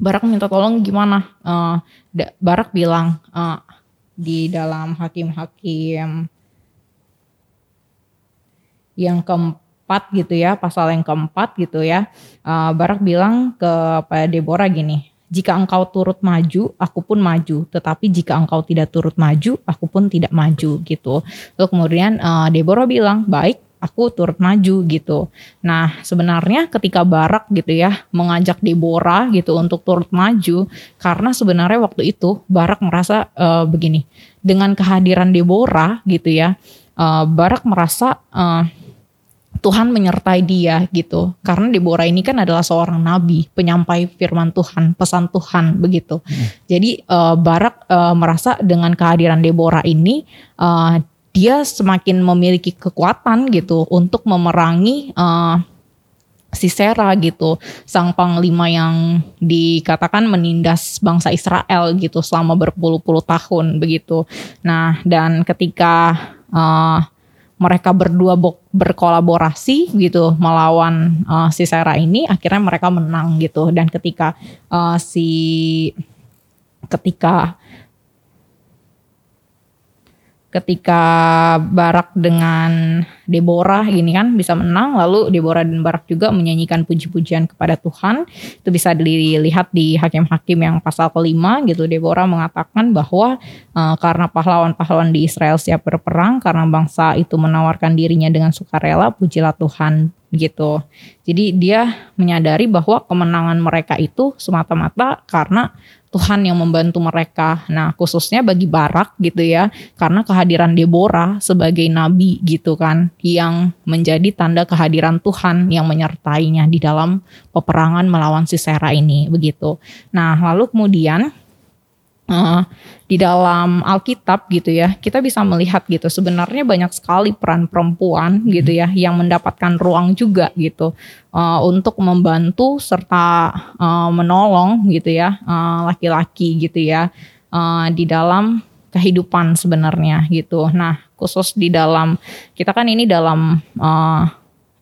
Barak minta tolong gimana? Da- Barak bilang eh, di dalam hakim-hakim yang keempat gitu ya pasal yang keempat gitu ya eh, Barak bilang kepada Deborah gini jika engkau turut maju, aku pun maju. Tetapi jika engkau tidak turut maju, aku pun tidak maju gitu. Lalu kemudian eh, Deborah bilang, baik, aku turut maju gitu. Nah sebenarnya ketika Barak gitu ya mengajak Deborah gitu untuk turut maju, karena sebenarnya waktu itu Barak merasa eh, begini, dengan kehadiran Deborah gitu ya, eh, Barak merasa eh, Tuhan menyertai dia gitu. Karena Deborah ini kan adalah seorang nabi, penyampai firman Tuhan, pesan Tuhan begitu. Jadi eh, Barak eh, merasa dengan kehadiran Deborah ini eh, dia semakin memiliki kekuatan gitu untuk memerangi eh, Sisera gitu, sang panglima yang dikatakan menindas bangsa Israel gitu selama berpuluh-puluh tahun begitu. Nah, dan ketika eh, mereka berdua bo- berkolaborasi gitu melawan eh, Sisera ini, akhirnya mereka menang gitu. Dan ketika eh, si ketika ketika Barak dengan Deborah gini kan bisa menang lalu Deborah dan Barak juga menyanyikan puji-pujian kepada Tuhan. Itu bisa dilihat di hakim-hakim yang pasal kelima gitu. Deborah mengatakan bahwa eh, karena pahlawan-pahlawan di Israel siap berperang karena bangsa itu menawarkan dirinya dengan sukarela pujilah Tuhan gitu jadi dia menyadari bahwa kemenangan mereka itu semata-mata karena Tuhan yang membantu mereka. Nah, khususnya bagi Barak gitu ya, karena kehadiran Deborah sebagai nabi gitu kan, yang menjadi tanda kehadiran Tuhan yang menyertainya di dalam peperangan melawan Sisera ini begitu. Nah, lalu kemudian uh, di dalam Alkitab gitu ya, kita bisa melihat gitu sebenarnya banyak sekali peran perempuan gitu ya yang mendapatkan ruang juga gitu uh, untuk membantu serta uh, menolong gitu ya uh, laki-laki gitu ya uh, di dalam kehidupan sebenarnya gitu. Nah khusus di dalam kita kan ini dalam uh,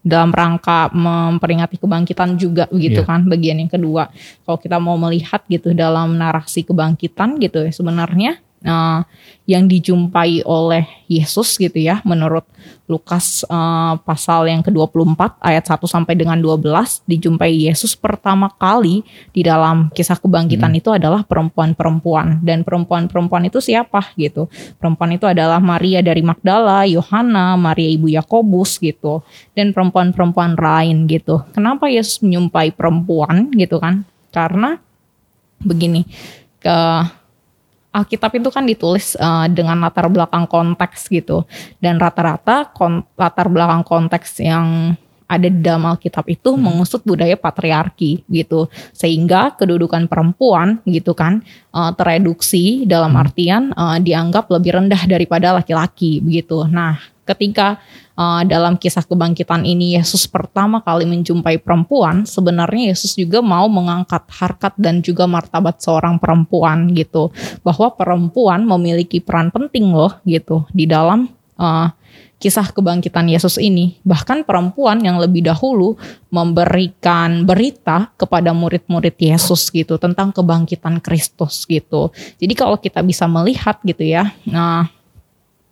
dalam rangka memperingati kebangkitan juga gitu Iya. kan bagian yang kedua kalau kita mau melihat gitu dalam narasi kebangkitan gitu ya sebenarnya eh, yang dijumpai oleh Yesus gitu ya menurut Lukas eh, pasal yang ke-24 ayat 1 sampai dengan 12 dijumpai Yesus pertama kali di dalam kisah kebangkitan itu adalah perempuan-perempuan dan perempuan-perempuan itu siapa gitu perempuan itu adalah Maria dari Magdala, Yohana, Maria ibu Yakobus gitu dan perempuan-perempuan lain gitu. Kenapa Yesus menyumpai perempuan gitu kan? Karena begini, ke Alkitab itu kan ditulis eh, dengan latar belakang konteks gitu. Dan rata-rata kon- latar belakang konteks yang ada di dalam Alkitab itu mengusut budaya patriarki gitu. Sehingga kedudukan perempuan gitu kan eh, tereduksi dalam artian eh, dianggap lebih rendah daripada laki-laki begitu. Nah, ketika uh, dalam kisah kebangkitan ini Yesus pertama kali menjumpai perempuan, sebenarnya Yesus juga mau mengangkat harkat dan juga martabat seorang perempuan gitu. Bahwa perempuan memiliki peran penting loh gitu di dalam uh, kisah kebangkitan Yesus ini. Bahkan perempuan yang lebih dahulu memberikan berita kepada murid-murid Yesus gitu tentang kebangkitan Kristus gitu. Jadi kalau kita bisa melihat gitu ya, nah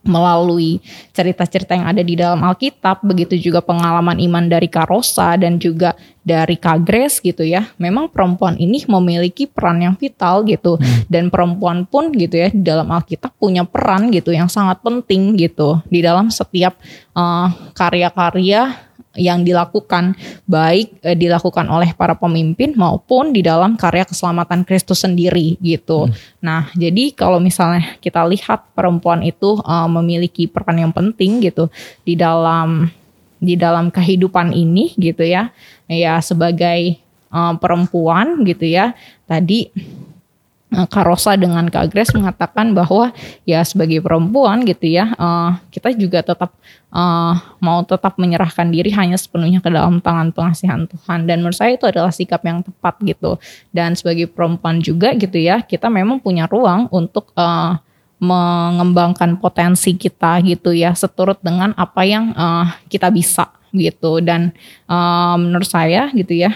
melalui cerita-cerita yang ada di dalam Alkitab, begitu juga pengalaman iman dari Karosa dan juga dari Kagres gitu ya. Memang perempuan ini memiliki peran yang vital gitu dan perempuan pun gitu ya di dalam Alkitab punya peran gitu yang sangat penting gitu di dalam setiap eh, karya-karya yang dilakukan baik eh, dilakukan oleh para pemimpin maupun di dalam karya keselamatan Kristus sendiri gitu. Nah, jadi kalau misalnya kita lihat perempuan itu eh, memiliki peran yang penting gitu di dalam di dalam kehidupan ini gitu ya. Ya sebagai eh, perempuan gitu ya. Tadi Karosa dengan Kak Grace mengatakan bahwa ya sebagai perempuan gitu ya eh, kita juga tetap eh, mau tetap menyerahkan diri hanya sepenuhnya ke dalam tangan pengasihan Tuhan. Dan menurut saya itu adalah sikap yang tepat gitu. Dan sebagai perempuan juga gitu ya kita memang punya ruang untuk eh, mengembangkan potensi kita gitu ya seturut dengan apa yang eh, kita bisa gitu. Dan eh, menurut saya gitu ya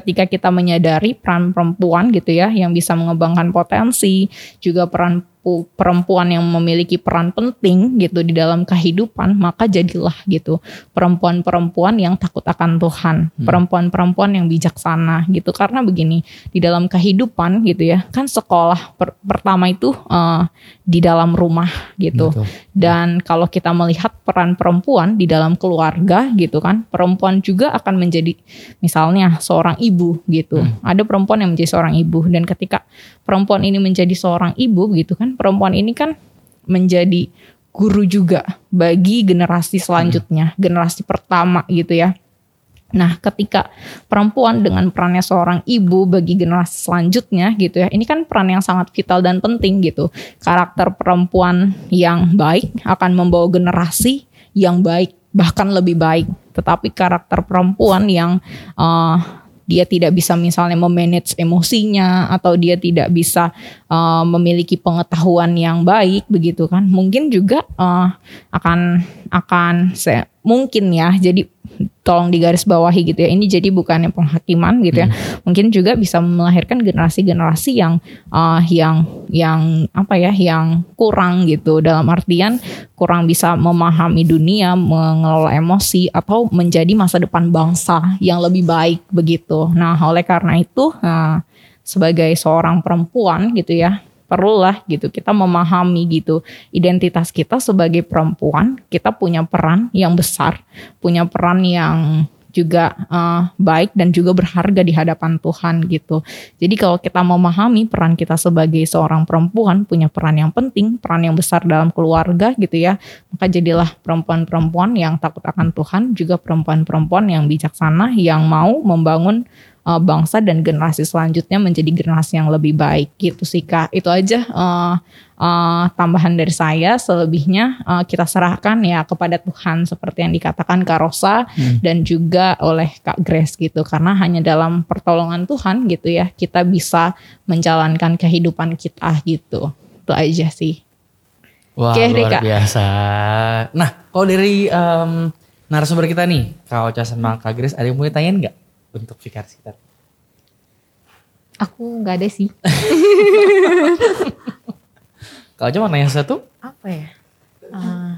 ketika kita menyadari peran perempuan gitu ya yang bisa mengembangkan potensi juga peran pu- perempuan yang memiliki peran penting gitu di dalam kehidupan maka jadilah gitu perempuan-perempuan yang takut akan Tuhan perempuan-perempuan yang bijaksana gitu karena begini di dalam kehidupan gitu ya kan sekolah per- pertama itu eh, di dalam rumah gitu Betul. dan kalau kita melihat peran perempuan di dalam keluarga gitu kan, perempuan juga akan menjadi misalnya seorang ibu gitu. Ada perempuan yang menjadi seorang ibu dan ketika perempuan ini menjadi seorang ibu gitu kan, perempuan ini kan menjadi guru juga bagi generasi selanjutnya, generasi pertama gitu ya. Nah, ketika perempuan dengan perannya seorang ibu bagi generasi selanjutnya gitu ya, ini kan peran yang sangat vital dan penting gitu. Karakter perempuan yang baik akan membawa generasi yang baik, bahkan lebih baik. Tetapi karakter perempuan yang eh, dia tidak bisa misalnya memanage emosinya atau dia tidak bisa eh, memiliki pengetahuan yang baik begitu kan mungkin juga eh, akan akan saya mungkin ya jadi tolong digarisbawahi gitu ya. Ini jadi bukannya penghakiman gitu ya. Mungkin juga bisa melahirkan generasi-generasi yang eh, yang yang apa ya yang kurang gitu. Dalam artian kurang bisa memahami dunia mengelola emosi atau menjadi masa depan bangsa yang lebih baik begitu. Nah oleh karena itu eh, sebagai seorang perempuan gitu ya perlulah gitu kita memahami gitu identitas kita sebagai perempuan kita punya peran yang besar punya peran yang juga eh, baik dan juga berharga di hadapan Tuhan gitu. Jadi kalau kita memahami peran kita sebagai seorang perempuan punya peran yang penting, peran yang besar dalam keluarga gitu ya, maka jadilah perempuan-perempuan yang takut akan Tuhan, juga perempuan-perempuan yang bijaksana yang mau membangun uh, bangsa dan generasi selanjutnya menjadi generasi yang lebih baik gitu sih kak. Itu aja uh, uh, tambahan dari saya. Selebihnya uh, kita serahkan ya kepada Tuhan seperti yang dikatakan Kak Rosa dan juga oleh Kak Grace gitu. Karena hanya dalam pertolongan Tuhan gitu ya kita bisa menjalankan kehidupan kita gitu. Itu aja sih. Wah Oke luar Kak. biasa. Nah kalau dari em, narasumber kita nih, Kak Ocha sama Kak Grace, ada yang mau ditanyain nggak untuk Fikar Sitar? Aku nggak ada sih. Ocha mau nanya sesuatu? apa ya? Eh,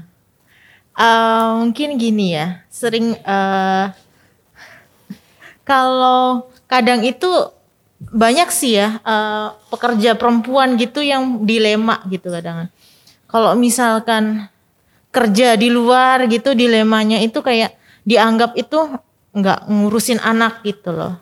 eh, mungkin gini ya, sering eh, kalau kadang itu banyak sih ya eh, pekerja perempuan gitu yang dilema gitu kadang. Kalau misalkan kerja di luar gitu dilemanya itu kayak dianggap itu nggak ngurusin anak gitu loh.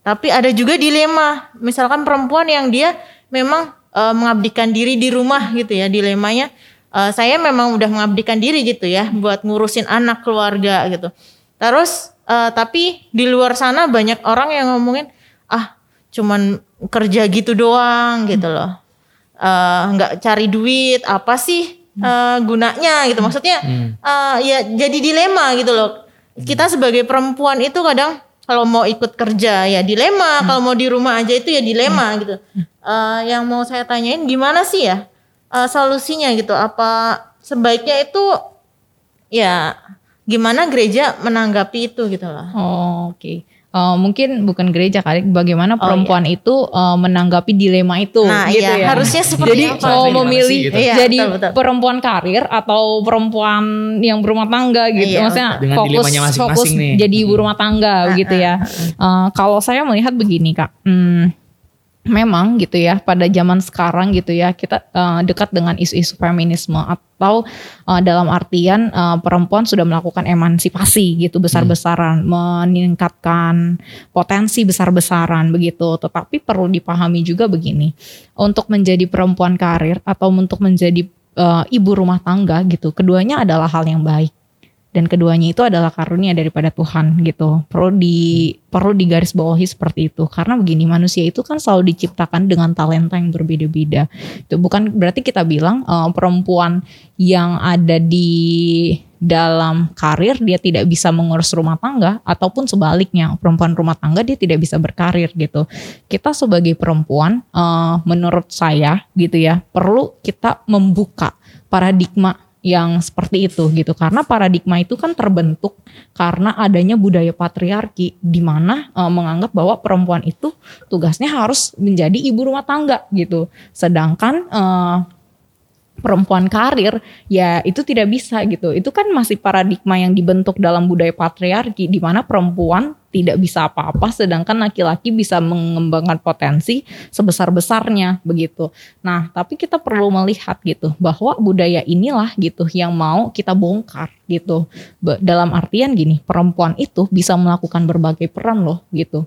Tapi ada juga dilema, misalkan perempuan yang dia memang eh, mengabdikan diri di rumah gitu ya, dilemanya eh, saya memang udah mengabdikan diri gitu ya buat ngurusin anak keluarga gitu. Terus eh, tapi di luar sana banyak orang yang ngomongin ah cuman kerja gitu doang gitu loh. Nggak cari duit apa sih eh, gunanya gitu maksudnya eh, ya jadi dilema gitu loh kita sebagai perempuan itu kadang kalau mau ikut kerja ya dilema kalau mau di rumah aja itu ya dilema gitu. Eh, yang mau saya tanyain gimana sih ya eh, solusinya gitu? Apa sebaiknya itu ya gimana gereja menanggapi itu gitu loh Oh, Oke. Eh, mungkin bukan gereja kali bagaimana Oh, perempuan itu eh, menanggapi dilema itu Nah, gitu iya, ya. harusnya seperti Jadi apa? mau memilih gitu? Iya, jadi betul, betul. perempuan karir atau perempuan yang berumah tangga gitu. Iya, Maksudnya Dengan fokus dilemanya masing-masing fokus nih. jadi ibu rumah tangga gitu ya. Eh, kalau saya melihat begini, Kak. Hmm, memang gitu ya pada zaman sekarang gitu ya kita eh, dekat dengan isu-isu feminisme atau eh, dalam artian eh, perempuan sudah melakukan emansipasi gitu besar-besaran meningkatkan potensi besar-besaran begitu. Tetapi perlu dipahami juga begini untuk menjadi perempuan karir atau untuk menjadi eh, ibu rumah tangga gitu keduanya adalah hal yang baik dan keduanya itu adalah karunia daripada Tuhan gitu. Perlu di perlu digarisbawahi seperti itu karena begini manusia itu kan selalu diciptakan dengan talenta yang berbeda-beda. Itu bukan berarti kita bilang eh, perempuan yang ada di dalam karir dia tidak bisa mengurus rumah tangga ataupun sebaliknya perempuan rumah tangga dia tidak bisa berkarir gitu. Kita sebagai perempuan eh, menurut saya gitu ya perlu kita membuka paradigma yang seperti itu gitu. Karena paradigma itu kan terbentuk karena adanya budaya patriarki di mana eh, menganggap bahwa perempuan itu tugasnya harus menjadi ibu rumah tangga gitu. Sedangkan eh, perempuan karir ya itu tidak bisa gitu itu kan masih paradigma yang dibentuk dalam budaya patriarki di mana perempuan tidak bisa apa-apa sedangkan laki-laki bisa mengembangkan potensi sebesar-besarnya begitu Nah, tapi kita perlu melihat gitu bahwa budaya inilah gitu yang mau kita bongkar gitu. Dalam artian gini, perempuan itu bisa melakukan berbagai peran loh gitu.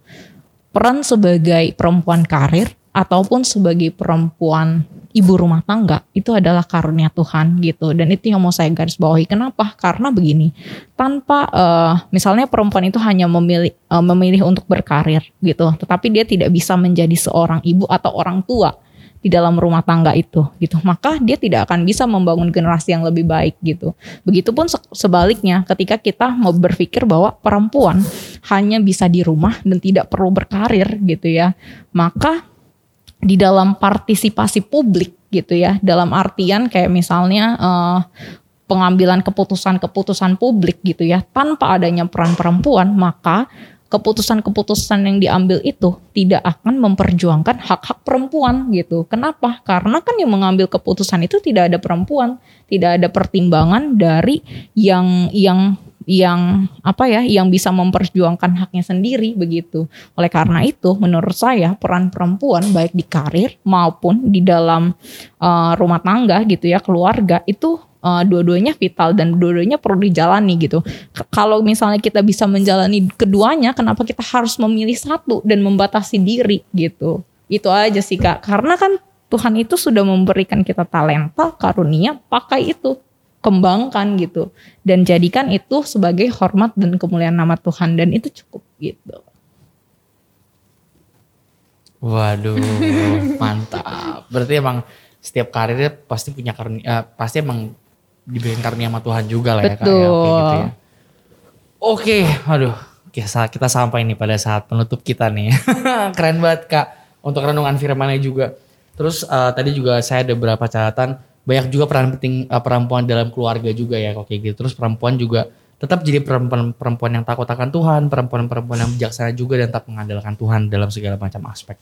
Peran sebagai perempuan karir ataupun sebagai perempuan ibu rumah tangga itu adalah karunia Tuhan gitu. Dan itu yang mau saya garis bawahi. Kenapa? Karena begini tanpa eh, misalnya perempuan itu hanya memilih eh, memilih untuk berkarir gitu tetapi dia tidak bisa menjadi seorang ibu atau orang tua di dalam rumah tangga itu gitu. Maka dia tidak akan bisa membangun generasi yang lebih baik gitu. Begitupun se- sebaliknya ketika kita mau berpikir bahwa perempuan hanya bisa di rumah dan tidak perlu berkarir gitu ya maka di dalam partisipasi publik gitu ya dalam artian kayak misalnya eh, pengambilan keputusan-keputusan publik gitu ya tanpa adanya peran perempuan maka keputusan-keputusan yang diambil itu tidak akan memperjuangkan hak-hak perempuan gitu. Kenapa? Karena kan yang mengambil keputusan itu tidak ada perempuan, tidak ada pertimbangan dari yang yang yang apa ya yang bisa memperjuangkan haknya sendiri begitu. Oleh karena itu menurut saya peran perempuan baik di karir maupun di dalam eh, rumah tangga gitu ya keluarga itu eh, dua-duanya vital dan dua-duanya perlu dijalani gitu. K- Kalau misalnya kita bisa menjalani keduanya, kenapa kita harus memilih satu dan membatasi diri gitu? Itu aja sih kak. Karena kan Tuhan itu sudah memberikan kita talenta, karunia, pakai itu, kembangkan gitu, dan jadikan itu sebagai hormat dan kemuliaan nama Tuhan dan itu cukup gitu. Waduh, mantap. Berarti emang setiap karirnya pasti punya karunia, eh, pasti emang diberikan karunia sama Tuhan juga lah ya kak. ya. Oke, Betul. gitu ya. Oke, aduh, kita, kita sampai nih pada saat penutup kita nih. Keren banget kak untuk renungan firmannya juga. Terus eh, tadi juga saya ada beberapa catatan banyak juga peran penting eh, perempuan dalam keluarga juga ya kok kayak gitu. Terus perempuan juga tetap jadi perempuan perempuan yang takut akan Tuhan, perempuan-perempuan yang bijaksana juga dan tetap mengandalkan Tuhan dalam segala macam aspek.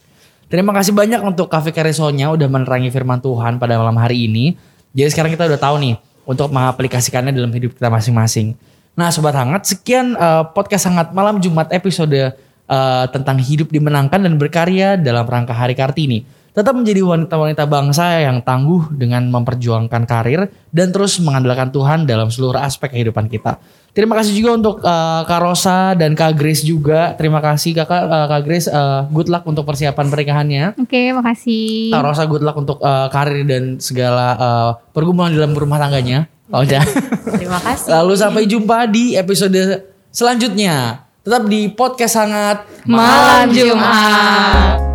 Terima kasih banyak untuk Cafe Karesonya udah menerangi firman Tuhan pada malam hari ini. Jadi sekarang kita udah tahu nih untuk mengaplikasikannya dalam hidup kita masing-masing. Nah sobat hangat sekian eh, podcast hangat malam Jumat episode eh, tentang hidup dimenangkan dan berkarya dalam rangka Hari Kartini. Tetap menjadi wanita-wanita bangsa yang tangguh dengan memperjuangkan karir dan terus mengandalkan Tuhan dalam seluruh aspek kehidupan kita. Terima kasih juga untuk eh, Kak Rosa dan Kak Grace juga. Terima kasih Kakak eh, Kak Grace eh, good luck untuk persiapan pernikahannya. Oke, makasih. Kak Rosa good luck untuk eh, karir dan segala eh, pergumulan dalam rumah tangganya. Oh, udah. Terima kasih. Lalu sampai jumpa di episode selanjutnya. Tetap di podcast sangat Malam Jumat. Jumat.